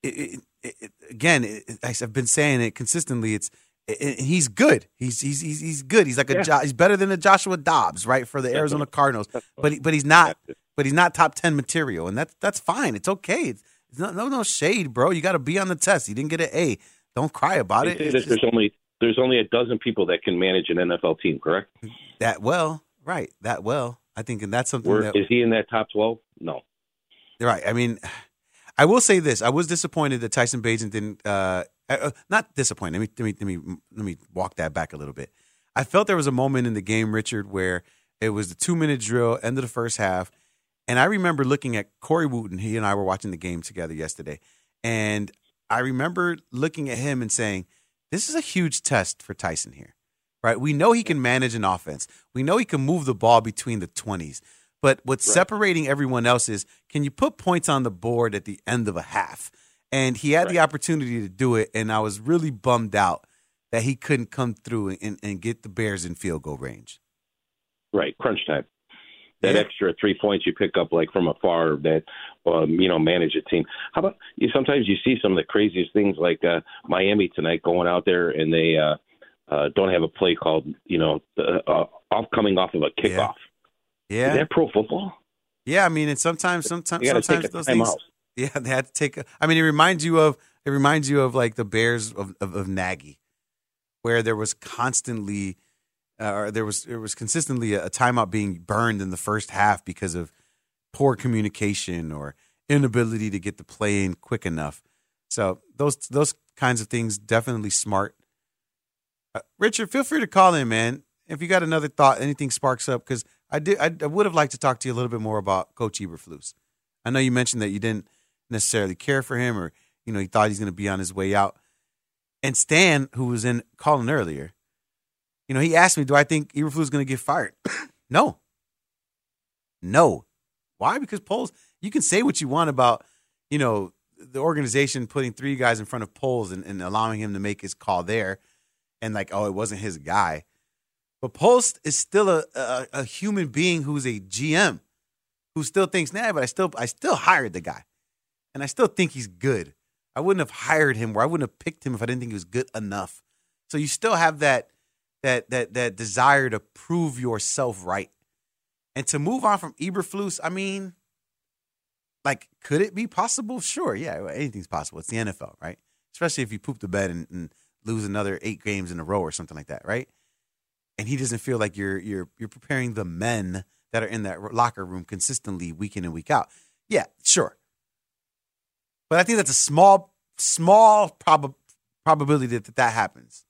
it, it, it, again, I've been saying it consistently. It's it, it- he's good. He's he's he's, he's good. He's like a Yeah. Jo- he's better than a Joshua Dobbs, right, for the Arizona Cardinals. But he, but he's not. But he's not top ten material, and that's that's fine. It's okay. It's, it's no, no no shade, bro. You got to be on the test. You didn't get an A. Don't cry about it. just there's only there's only a dozen people that can manage an NFL team, correct? that well, right? That well. I think, and that's something Where that is he in that top twelve? No. Right. I mean, [SIGHS] I will say this: I was disappointed that Tyson Bagent didn't. Uh, uh, not disappointed. Let me let me let me let me walk that back a little bit. I felt there was a moment in the game, Richard, where it was the two minute drill, end of the first half, and I remember looking at Corey Wootton. He and I were watching the game together yesterday, and I remember looking at him and saying, "This is a huge test for Tyson here." Right? We know he can manage an offense. We know he can move the ball between the twenties. But what's separating everyone else is can you put points on the board at the end of a half? And he had the opportunity to do it, and I was really bummed out that he couldn't come through and, and get the Bears in field goal range. Right, crunch time. That Yeah. extra three points you pick up like from afar that um, you know manage a team. How about you? Sometimes you see some of the craziest things like uh, Miami tonight going out there and they uh, uh, don't have a play called you know the, uh, off coming off of a kickoff. Yeah. Is that pro football? Yeah, I mean, and sometimes, sometimes, You gotta take sometimes those things. timeout. Yeah, they had to take. A, I mean, it reminds you of it reminds you of like the Bears of of, of Nagy, where there was constantly, uh, or there was there was consistently a, timeout being burned in the first half because of poor communication or inability to get the play in quick enough. So those those kinds of things definitely smart. Uh, Richard, feel free to call in, man. If you got another thought, anything sparks up, because I did, I, I would have liked to talk to you a little bit more about Coach Eberflus. I know you mentioned that you didn't necessarily care for him, or you know, you thought he's going to be on his way out. And Stan, who was in calling earlier, you know, he asked me, "Do I think Eberflus is going to get fired?" [CLEARS THROAT] no, no. Why? Because Poles. You can say what you want about, you know, the organization putting three guys in front of Poles and, and allowing him to make his call there, and like, oh, it wasn't his guy. But Post is still a, a a human being who's a GM, who still thinks, nah, but I still I still hired the guy, and I still think he's good. I wouldn't have hired him, or I wouldn't have picked him if I didn't think he was good enough. So you still have that that that that desire to prove yourself right, and to move on from Eberflus. I mean, like, could it be possible? Sure, yeah, anything's possible. It's the NFL, right? Especially if you poop the bed and, and lose another eight games in a row or something like that, right? and he doesn't feel like you're you're you're preparing the men that are in that locker room consistently week in and week out. Yeah, sure. But I think that's a small small prob- probability that, that that happens.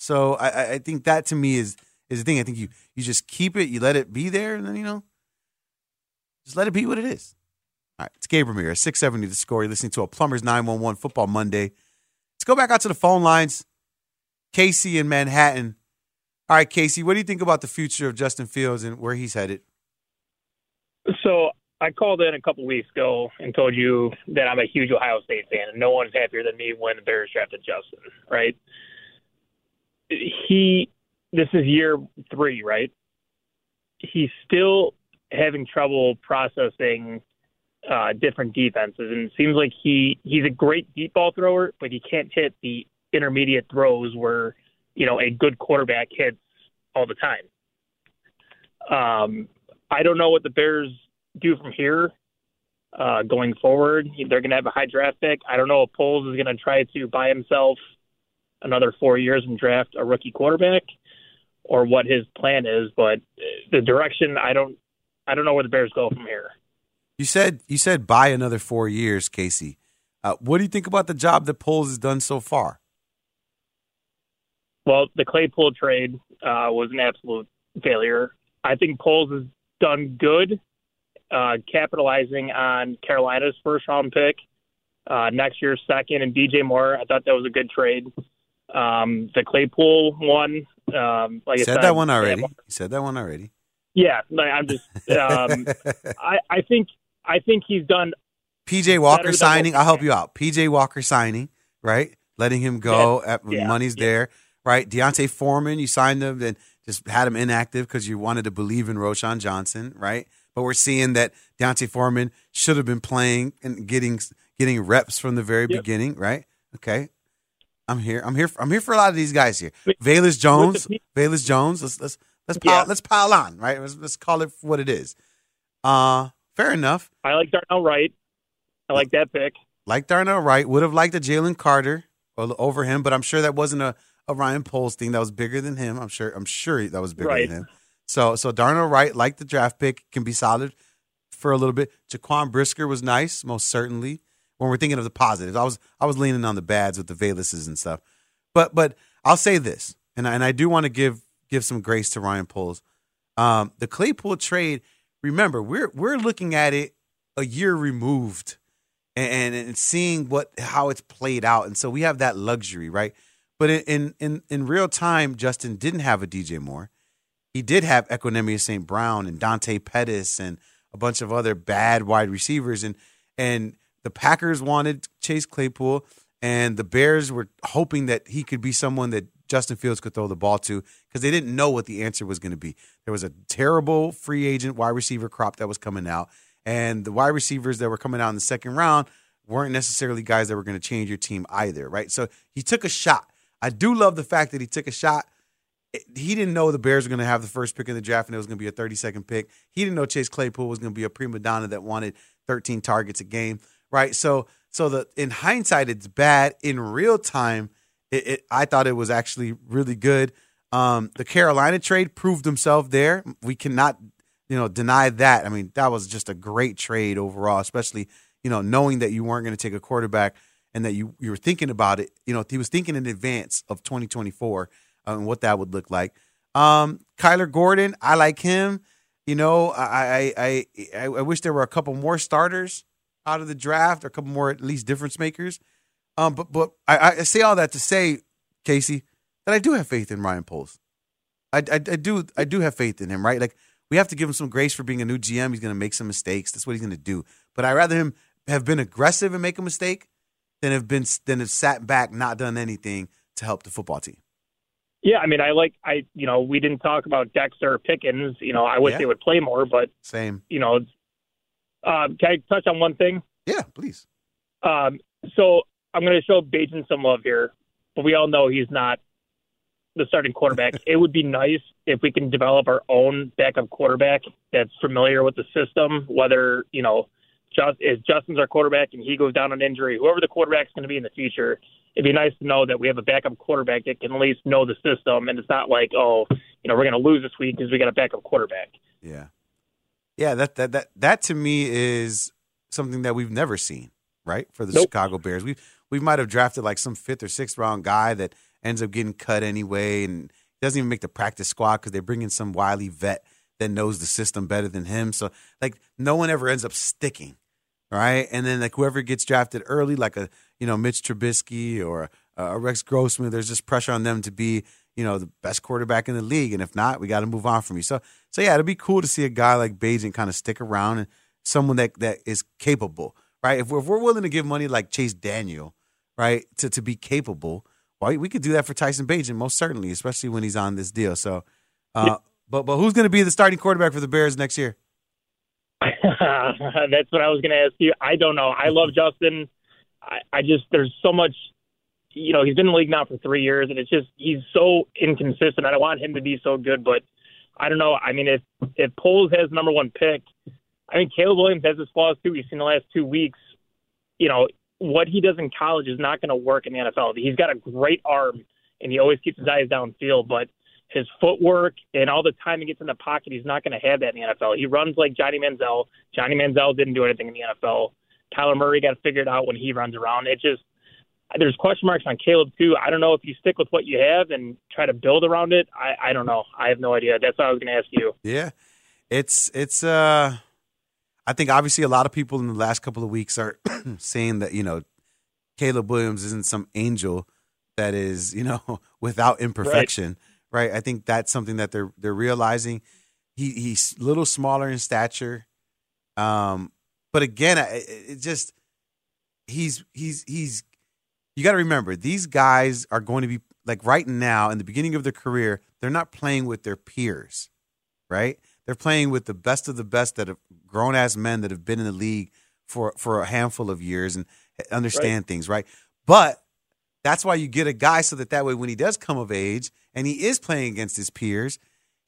So I, I- think that to me is is the thing. I think you you just keep it, you let it be there, and then you know, just let it be what it is. All right, it's Gabe Ramirez, six seventy the score. You're listening to a Plumbers nine one one Football Monday. Let's go back out to the phone lines. Casey in Manhattan. All right, Casey, what do you think about the future of Justin Fields and where he's headed? So I called in a couple weeks ago and told you that I'm a huge Ohio State fan, and no one's happier than me when the Bears drafted Justin. Right? He, this is year three, right? He's still having trouble processing uh, different defenses, and it seems like he he's a great deep ball thrower, but he can't hit the intermediate throws where you know a good quarterback hits all the time. Um, I don't know what the Bears do from here uh, going forward. They're going to have a high draft pick. I don't know if Poles is going to try to buy himself another four years and draft a rookie quarterback, or what his plan is. But the direction, I don't, I don't know where the Bears go from here. You said you said buy another four years, Casey. Uh, what do you think about the job that Poles has done so far? Well, the Claypool trade uh, was an absolute failure. I think Poles has done good, uh, capitalizing on Carolina's first round pick, uh, next year's second, and DJ Moore. I thought that was a good trade. Um, the Claypool one, um, like you I said, said, that one already. yeah, You said that one already. Yeah, like, I'm just. Um, [LAUGHS] I I think I think he's done. PJ Walker signing. I'll help you out. PJ Walker signing, right? Letting him go Yeah, at yeah, money's there, right? D'Onta Foreman, you signed him, and just had him inactive because you wanted to believe in Roschon Johnson, right? But we're seeing that D'Onta Foreman should have been playing and getting getting reps from the very beginning, right? Okay, I'm here. I'm here. For, I'm here for a lot of these guys here. Velus Jones, Velus Jones. Let's let's let's pile, Yeah. let's pile on, right? Let's, let's call it what it is. Uh, fair enough. I like Darnell Wright. I like that pick. like Darnell Wright, would have liked a Jalen Carter over him, but I'm sure that wasn't a, a Ryan Poles thing. That was bigger than him. I'm sure. I'm sure that was bigger Right. than him. So so Darnell Wright, like the draft pick, can be solid for a little bit. Jaquan Brisker was nice, most certainly. When we're thinking of the positives, I was I was leaning on the bads with the Veluses and stuff. But but I'll say this, and I, and I do want to give give some grace to Ryan Poles. Um, the Claypool trade. Remember, we're we're looking at it a year removed and, and seeing what how it's played out, and so we have that luxury, right? But in in in, in real time, Justin didn't have a DJ Moore. He did have Equanimeous St. Brown and Dante Pettis and a bunch of other bad wide receivers, and and the Packers wanted Chase Claypool, and the Bears were hoping that he could be someone that Justin Fields could throw the ball to because they didn't know what the answer was going to be. There was a terrible free agent wide receiver crop that was coming out, and the wide receivers that were coming out in the second round weren't necessarily guys that were going to change your team either, right? So he took a shot. I do love the fact that he took a shot. He didn't know the Bears were going to have the first pick in the draft and it was going to be a 30 second pick. He didn't know Chase Claypool was going to be a prima donna that wanted 13 targets a game, right? So, so the in hindsight, it's bad. In real time, it, it I thought it was actually really good. Um, the Carolina trade proved himself there. We cannot, you know, deny that. I mean, that was just a great trade overall, especially you know knowing that you weren't going to take a quarterback and that you you were thinking about it. You know, he was thinking in advance of 2024 uh, and what that would look like. Um, Kyler Gordon, I like him. You know, I I I I wish there were a couple more starters out of the draft, or a couple more at least difference makers. Um, but but I, I say all that to say, Casey, that I do have faith in Ryan Poles. I, I, I do I do have faith in him, right? Like we have to give him some grace for being a new GM. He's going to make some mistakes. That's what he's going to do. But I rather him have been aggressive and make a mistake than have been than have sat back, not done anything to help the football team. Yeah, I mean, I like I you know we didn't talk about Dexter Pickens. You know, I wish Yeah. they would play more, but Same. you know, um, can I touch on one thing? Yeah, please. Um, so I'm going to show Bagent some love here, but we all know he's not the starting quarterback. [LAUGHS] it would be nice if we can develop our own backup quarterback that's familiar with the system. Whether you know, just if Justin's our quarterback and he goes down on injury, whoever the quarterback's going to be in the future, it'd be nice to know that we have a backup quarterback that can at least know the system, and it's not like oh, you know, we're going to lose this week because we got a backup quarterback. Yeah. Yeah, that that that that to me is something that we've never seen, right? For the Nope. Chicago Bears. We we might have drafted like some fifth or sixth round guy that ends up getting cut anyway and doesn't even make the practice squad because they bring in some wily vet that knows the system better than him. So like no one ever ends up sticking, right? And then like whoever gets drafted early, like a you know Mitch Trubisky or a, a Rex Grossman, there's just pressure on them to be you know the best quarterback in the league. And if not, we got to move on from you. So so yeah, it'd be cool to see a guy like Bagent kind of stick around and someone that that is capable, right? If we're, if we're willing to give money like Chase Daniel, right, to to be capable, well, we could do that for Tyson Bagent most certainly, especially when he's on this deal. So, uh, but but who's going to be the starting quarterback for the Bears next year? [LAUGHS] That's what I was going to ask you. I don't know. I love Justin. I, I just there's so much. You know, he's been in the league now for three years, and it's just he's so inconsistent. I don't want him to be so good, but I don't know. I mean, if if Poles has number one pick, I mean Caleb Williams has his flaws too. We've seen the last two weeks. You know what he does in college is not going to work in the NFL. He's got a great arm, and he always keeps his eyes downfield, but his footwork and all the time he gets in the pocket, he's not going to have that in the NFL. He runs like Johnny Manziel. Johnny Manziel didn't do anything in the NFL. Kyler Murray got to figure it out when he runs around. It just there's question marks on Caleb too. I don't know if you stick with what you have and try to build around it. I, I don't know. I have no idea. That's what I was going to ask you. Yeah, it's it's. uh I think obviously a lot of people in the last couple of weeks are [CLEARS THROAT] saying that you know Caleb Williams isn't some angel that is you know [LAUGHS] without imperfection, right? right? I think that's something that they're they're realizing. He he's a little smaller in stature, um, but again, it, it just he's he's he's you got to remember these guys are going to be like right now in the beginning of their career they're not playing with their peers right? They're playing with the best of the best that have grown ass men that have been in the league for for a handful of years and eh, understand right. things right? But that's why you get a guy so that that way when he does come of age and he is playing against his peers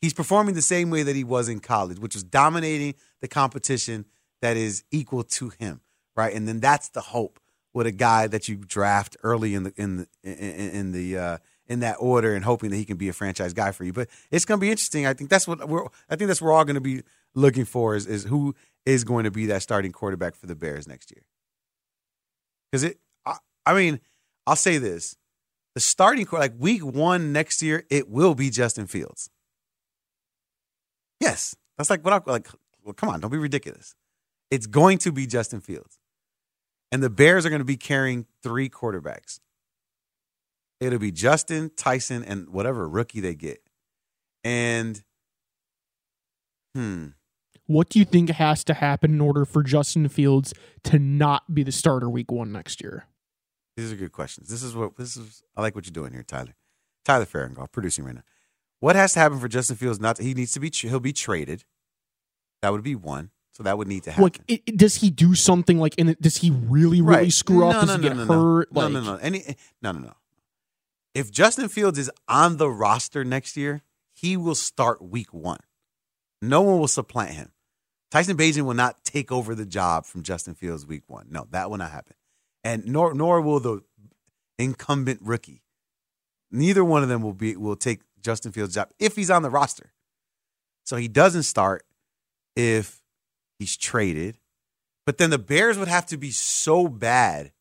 he's performing the same way that he was in college which was dominating the competition that is equal to him right? And then that's the hope with a guy that you draft early in the in the in, the uh, in that order and hoping that he can be a franchise guy for you. But it's going to be interesting. I think that's what we're. I think that's what we're all going to be looking for is is who is going to be that starting quarterback for the Bears next year. Because it, I, I, mean, I'll say this: the starting quarterback like week one next year, it will be Justin Fields. Yes, that's like what I like. Well, come on, don't be ridiculous. It's going to be Justin Fields. And the Bears are going to be carrying three quarterbacks. It'll be Justin, Tyson, and whatever rookie they get. And hmm. What do you think has to happen in order for Justin Fields to not be the starter week one next year? These are good questions. This is what this is I like what you're doing here, Tyler. Tyler Farringall, producing right now. What has to happen for Justin Fields not to, he needs to be he'll be traded. That would be one. So that would need to happen. Like, it, does he do something like? In does he really, really right. screw up? No, does no, he no, get no, hurt? No, like, no, no, Any, eh, no, no, no. If Justin Fields is on the roster next year, he will start Week One. No one will supplant him. Tyson Bagent will not take over the job from Justin Fields Week One. No, that will not happen. And nor nor will the incumbent rookie. Neither one of them will be will take Justin Fields' job if he's on the roster. So he doesn't start if he's traded. But then the Bears would have to be so bad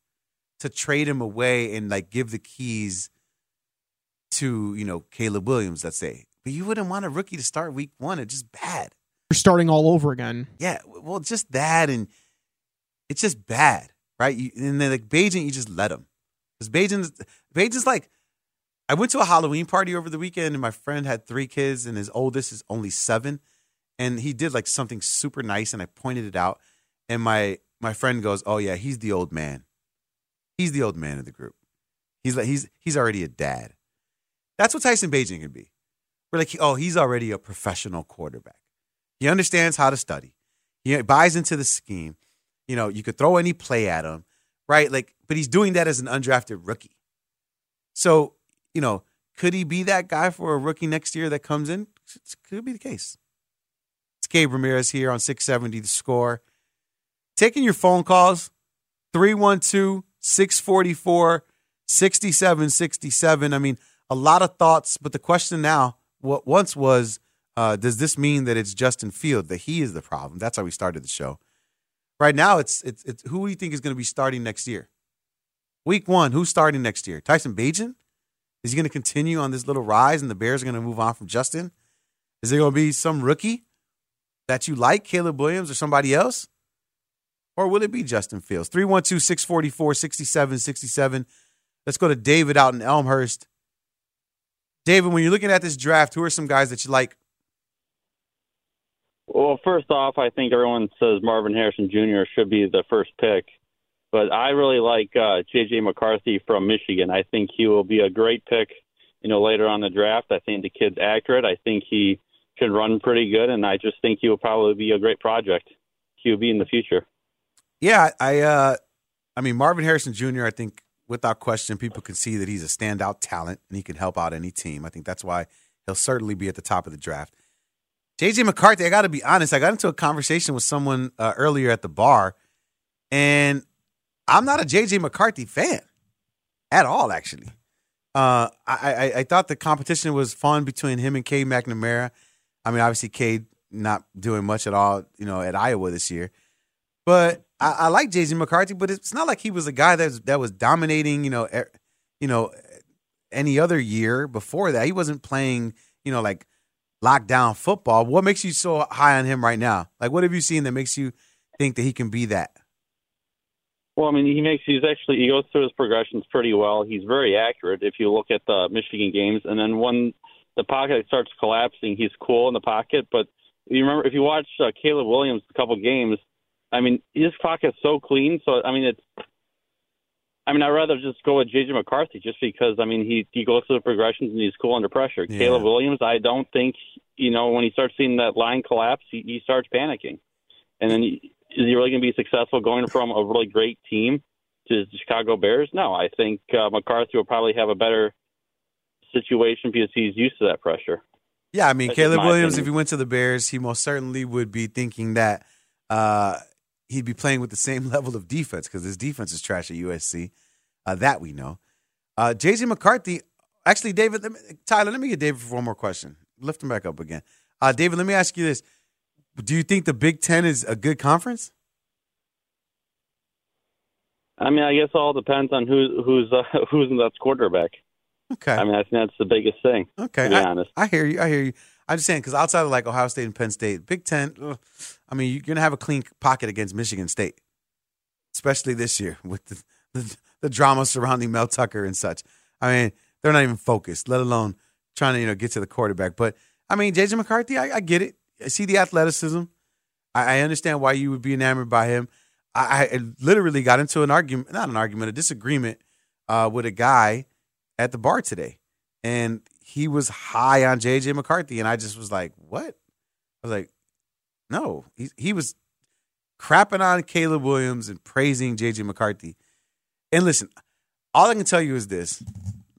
to trade him away and like give the keys to, you know, Caleb Williams, let's say. But you wouldn't want a rookie to start week one. It's just bad. You're starting all over again. Yeah. Well, just that and it's just bad. Right. You, and then like Bagent, you just let him. Because Bagent's Bagent's like I went to a Halloween party over the weekend and my friend had three kids and his oldest is only seven and he did like something super nice and I pointed it out and my my friend goes, "Oh yeah, he's the old man. He's the old man of the group. He's like he's he's already a dad." That's what Tyson Bagent can be. We're like, "Oh, he's already a professional quarterback. He understands how to study. He buys into the scheme. You know, you could throw any play at him, right? Like, but he's doing that as an undrafted rookie. So, you know, could he be that guy for a rookie next year that comes in? It could be the case. Gabe Ramirez here on 670 The Score. Taking your phone calls, 312 644 6767. I mean, a lot of thoughts, but the question now, what once was, uh, does this mean that it's Justin Field, that he is the problem? That's how we started the show. Right now, it's, it's, it's who do you think is going to be starting next year? Week one, who's starting next year? Tyson Bagent? Is he going to continue on this little rise and the Bears are going to move on from Justin? Is there going to be some rookie? That you like, Caleb Williams or somebody else? Or will it be Justin Fields? 312 644 6767. Let's go to David out in Elmhurst. David, when you're looking at this draft, who are some guys that you like? Well, first off, I think everyone says Marvin Harrison Jr. should be the first pick. But I really like uh, J.J. McCarthy from Michigan. I think he will be a great pick, you know, later on the draft. I think the kid's accurate. I think he can run pretty good, and I just think he will probably be a great project. QB in the future. Yeah, I uh I mean Marvin Harrison Jr. I think without question people can see that he's a standout talent and he can help out any team. I think that's why he'll certainly be at the top of the draft. JJ McCarthy, I got to be honest, I got into a conversation with someone uh, earlier at the bar and I'm not a JJ McCarthy fan at all actually. Uh I, I I thought the competition was fun between him and Cade McNamara. I mean obviously Cade not doing much at all, you know, at Iowa this year. But I, I like JJ McCarthy, but it's not like he was a guy that was, that was dominating, you know, er, you know, any other year before that. He wasn't playing, you know, like lockdown football. What makes you so high on him right now? Like, what have you seen that makes you think that he can be that? Well, I mean, he makes he's actually he goes through his progressions pretty well. He's very accurate if you look at the Michigan games, and then when the pocket starts collapsing, he's cool in the pocket. But you remember if you watch uh, Caleb Williams a couple games, I mean, his pocket's so clean. So I mean, it's. I mean, I'd rather just go with JJ McCarthy just because I mean he he goes through the progressions and he's cool under pressure. Yeah. Caleb Williams, I don't think you know when he starts seeing that line collapse, he, he starts panicking, and then he, is he really going to be successful going from a really great team to the Chicago Bears? No, I think uh, McCarthy will probably have a better situation because he's used to that pressure. Yeah, I mean, That's Caleb Williams, opinion. if he went to the Bears, he most certainly would be thinking that uh, he'd be playing with the same [LAUGHS] level of defense because his defense is trash at USC. Uh, that we know. Uh, JJ McCarthy, actually, David, let me, Tyler, let me get David for one more question. Lift him back up again. Uh, David, let me ask you this: Do you think the Big Ten is a good conference? I mean, I guess it all depends on who who's uh, [LAUGHS] who's in that quarterback. Okay. I mean, I think that's the biggest thing. Okay, to be I, honest. I hear you. I hear you. I'm just saying because outside of like Ohio State and Penn State, Big Ten, ugh, I mean, you're gonna have a clean pocket against Michigan State, especially this year [LAUGHS] with the, the, the drama surrounding Mel Tucker and such. I mean, they're not even focused, let alone trying to you know get to the quarterback. But I mean, JJ McCarthy, I, I get it. I see the athleticism. I, I understand why you would be enamored by him. I, I literally got into an argument, not an argument, a disagreement uh, with a guy at the bar today, and he was high on JJ McCarthy, and I just was like, "What?" I was like, "No." He he was crapping on Caleb Williams and praising JJ McCarthy. And listen, all I can tell you is this: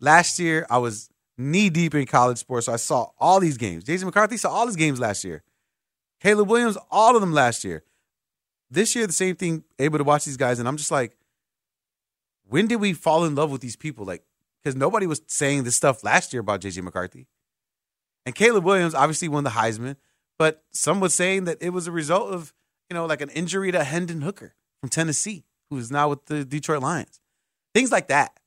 last year I was knee deep in college sports, so I saw all these games. JJ McCarthy saw all his games last year. Caleb Williams, all of them last year. This year, the same thing. Able to watch these guys, and I'm just like, when did we fall in love with these people? Like, because nobody was saying this stuff last year about JJ McCarthy. And Caleb Williams obviously won the Heisman, but some was saying that it was a result of, you know, like an injury to Hendon Hooker from Tennessee, who is now with the Detroit Lions. Things like that.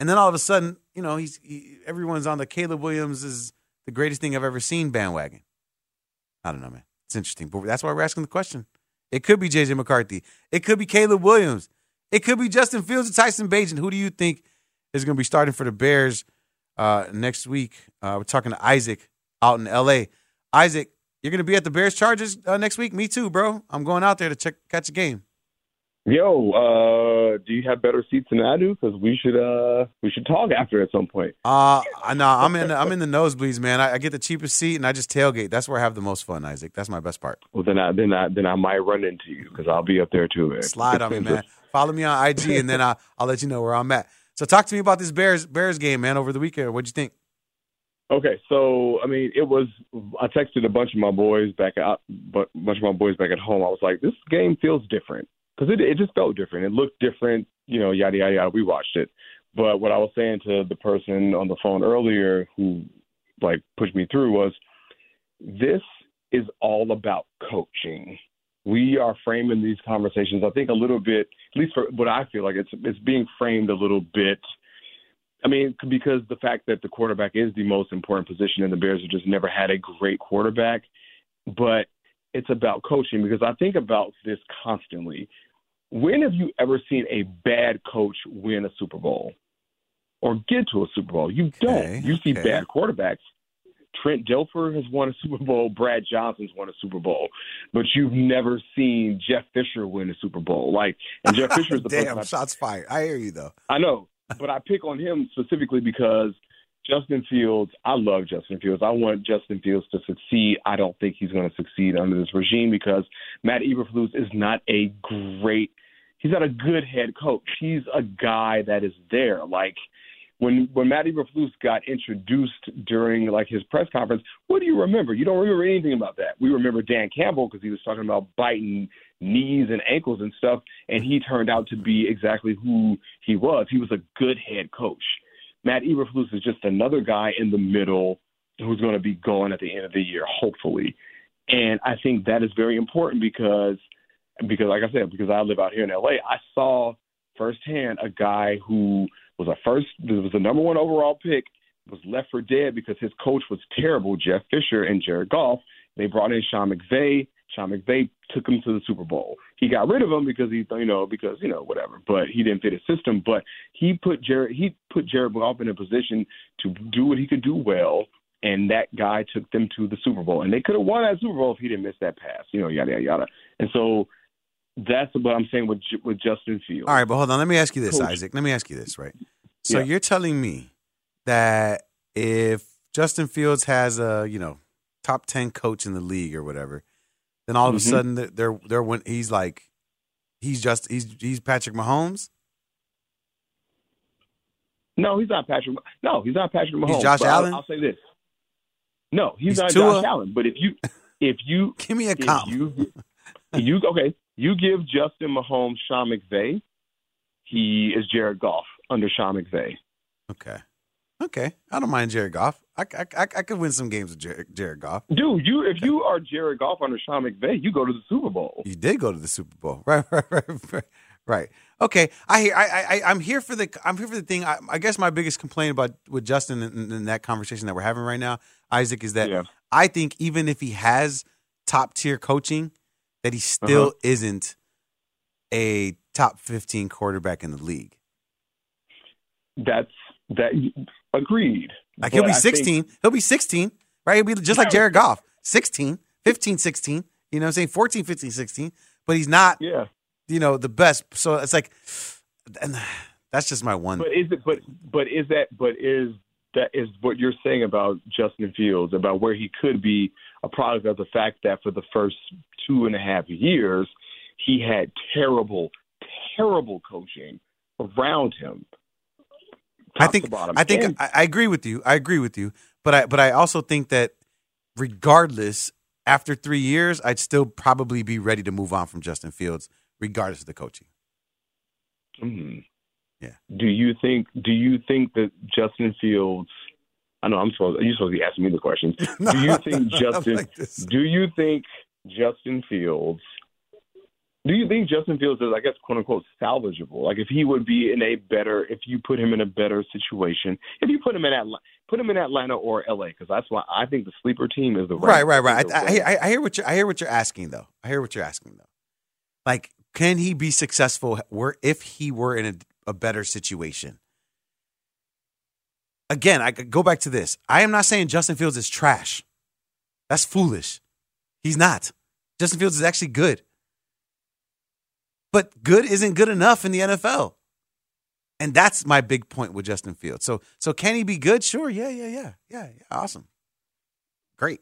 And then all of a sudden, you know, he's he, everyone's on the Caleb Williams is the greatest thing I've ever seen bandwagon. I don't know, man. It's interesting, but that's why we're asking the question. It could be JJ McCarthy. It could be Caleb Williams. It could be Justin Fields or Tyson Bagent. Who do you think is going to be starting for the Bears uh, next week? Uh, we're talking to Isaac out in L.A. Isaac, you're going to be at the Bears Chargers uh, next week. Me too, bro. I'm going out there to check catch a game. Yo, uh, do you have better seats than I do? Because we should uh we should talk after at some point. Uh, no, I'm in. The, I'm in the nosebleeds, man. I, I get the cheapest seat and I just tailgate. That's where I have the most fun, Isaac. That's my best part. Well, then I then I then I might run into you because I'll be up there too. Man. Slide on me, man. [LAUGHS] Follow me on IG, and then I'll, I'll let you know where I'm at. So talk to me about this Bears Bears game, man, over the weekend. What'd you think? Okay, so I mean, it was. I texted a bunch of my boys back out, but bunch of my boys back at home. I was like, this game feels different because it it just felt different. It looked different, you know, yada yada yada. We watched it, but what I was saying to the person on the phone earlier who like pushed me through was, this is all about coaching. We are framing these conversations, I think, a little bit, at least for what I feel like it's it's being framed a little bit I mean, because the fact that the quarterback is the most important position, and the Bears have just never had a great quarterback. But it's about coaching because I think about this constantly. When have you ever seen a bad coach win a Super Bowl or get to a Super Bowl? You don't. you see okay. bad quarterbacks. Trent Dilfer has won a Super Bowl. Brad Johnson's won a Super Bowl, but you've never seen Jeff Fisher win a Super Bowl. Like, and Jeff [LAUGHS] Fisher is the person Damn, I shots fired. I hear you though. I know, but I pick on him specifically because Justin Fields, I love Justin Fields. I want Justin Fields to succeed. I don't think he's going to succeed under this regime because Matt Eberflus is not a great. He's not a good head coach. He's a guy that is there. Like when when Matt Eberflus got introduced during like his press conference, what do you remember? You don't remember anything about that. We remember Dan Campbell because he was talking about biting knees and ankles and stuff, and he turned out to be exactly who he was. He was a good head coach. Matt Eberflus is just another guy in the middle who's going to be gone at the end of the year, hopefully. And I think that is very important because, because like I said, because I live out here in LA, I saw firsthand a guy who was a first, was the number one overall pick, was left for dead because his coach was terrible, Jeff Fisher and Jared Goff. They brought in Sean McVay. Sean McVay took him to the Super Bowl. He got rid of him because he, you know, because you know whatever. But he didn't fit his system. But he put Jared, he put Jared Goff in a position to do what he could do well, and that guy took them to the Super Bowl. And they could have won that Super Bowl if he didn't miss that pass. You know, yada yada yada. And so that's what I'm saying with with Justin Fields. All right, but hold on. Let me ask you this, Coach. Isaac. Let me ask you this, right? So Yeah. you're telling me that if Justin Fields has a you know top ten coach in the league or whatever, then all of Mhm. a sudden they're they're, when he's like he's just he's he's Patrick Mahomes. No, he's not Patrick. No, he's not Patrick Mahomes. He's Josh but I'll- Allen? I'll, say this. No, he's, He's not Tua? Josh Allen. But if you, if you [LAUGHS] give me a comp, you, you okay, you give Justin Mahomes Sean McVay, he is Jared Goff under Sean McVay. Okay, okay, I don't mind Jared Goff. I I I, I could win some games with Jared, Jared Goff. Dude, you if you are Jared Goff under Sean McVay, you go to the Super Bowl. You did go to the Super Bowl, [LAUGHS] right? Right? Right? Right? right. Okay, I hear. I, I I'm here for the. I'm here for the thing. I, I guess my biggest complaint about with Justin in, in that conversation that we're having right now, Isaac, is that yeah. I think even if he has top tier coaching, that he still Uh-huh. isn't a top 15 quarterback in the league. That's that. Agreed. Like he'll be I think- 16. he'll be 16, right? He'll be just like Jared Goff, 16, 15, 16. You know what I'm saying? 14, 15, 16. But he's not, yeah. you know, the best. So it's like, and that's just my one. But is it? But but is that? But is that is what you're saying about Justin Fields about where he could be a product of the fact that for the first two and a half years he had terrible, terrible coaching around him. I think. I think And- I, I agree with you. I agree with you. But I but I also think that regardless, after three years, I'd still probably be ready to move on from Justin Fields, regardless of the coaching. Mhm. Yeah. Do you think? Do you think that Justin Fields? I know I'm supposed. You're supposed to be asking me the questions. [LAUGHS] do you think [LAUGHS] I'm Justin? like do you think Justin Fields? Do you think Justin Fields is, I guess, quote unquote, salvageable? Like, if he would be in a better, if you put him in a better situation, if you put him in Atlanta, put him in Atlanta or LA, because that's why I think the sleeper team is the Right, right, right, right. I, I, I, hear what you I hear what you're asking though. I hear what you're asking though. Like, can he be successful were if he were in a, a better situation? Again, I go back to this. I am not saying Justin Fields is trash. That's foolish. He's not. Justin Fields is actually good. But good isn't good enough in the NFL. And that's my big point with Justin Fields. So so can he be good? Sure. Yeah, yeah, yeah. Yeah, yeah. Awesome. Great.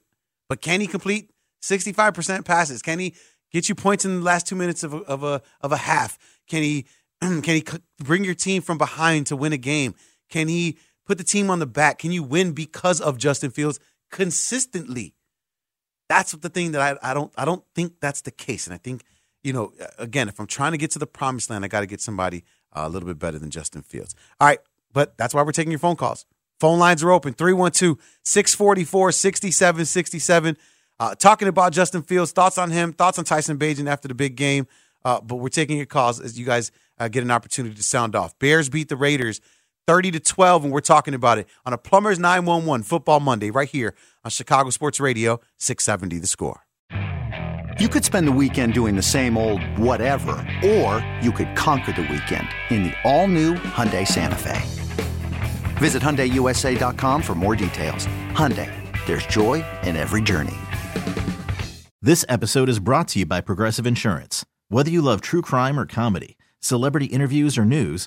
But can he complete 65% passes? Can he get you points in the last 2 minutes of a, of a of a half? Can he [CLEARS THROAT] can he bring your team from behind to win a game? Can he put the team on the back? Can you win because of Justin Fields consistently? That's the thing that I, I don't I don't think that's the case. And I think, you know, again, if I'm trying to get to the promised land, I got to get somebody uh, a little bit better than Justin Fields. All right, but that's why we're taking your phone calls. Phone lines are open 312 644 6767. Uh, Talking about Justin Fields, thoughts on him, thoughts on Tyson Bagent after the big game. Uh, but we're taking your calls as you guys uh, get an opportunity to sound off. Bears beat the Raiders 30 to 12, and we're talking about it on a Plumbers 911 Football Monday right here on Chicago Sports Radio 670 The Score. You could spend the weekend doing the same old whatever, or you could conquer the weekend in the all-new Hyundai Santa Fe. Visit HyundaiUSA.com for more details. Hyundai, there's joy in every journey. This episode is brought to you by Progressive Insurance. Whether you love true crime or comedy, celebrity interviews or news,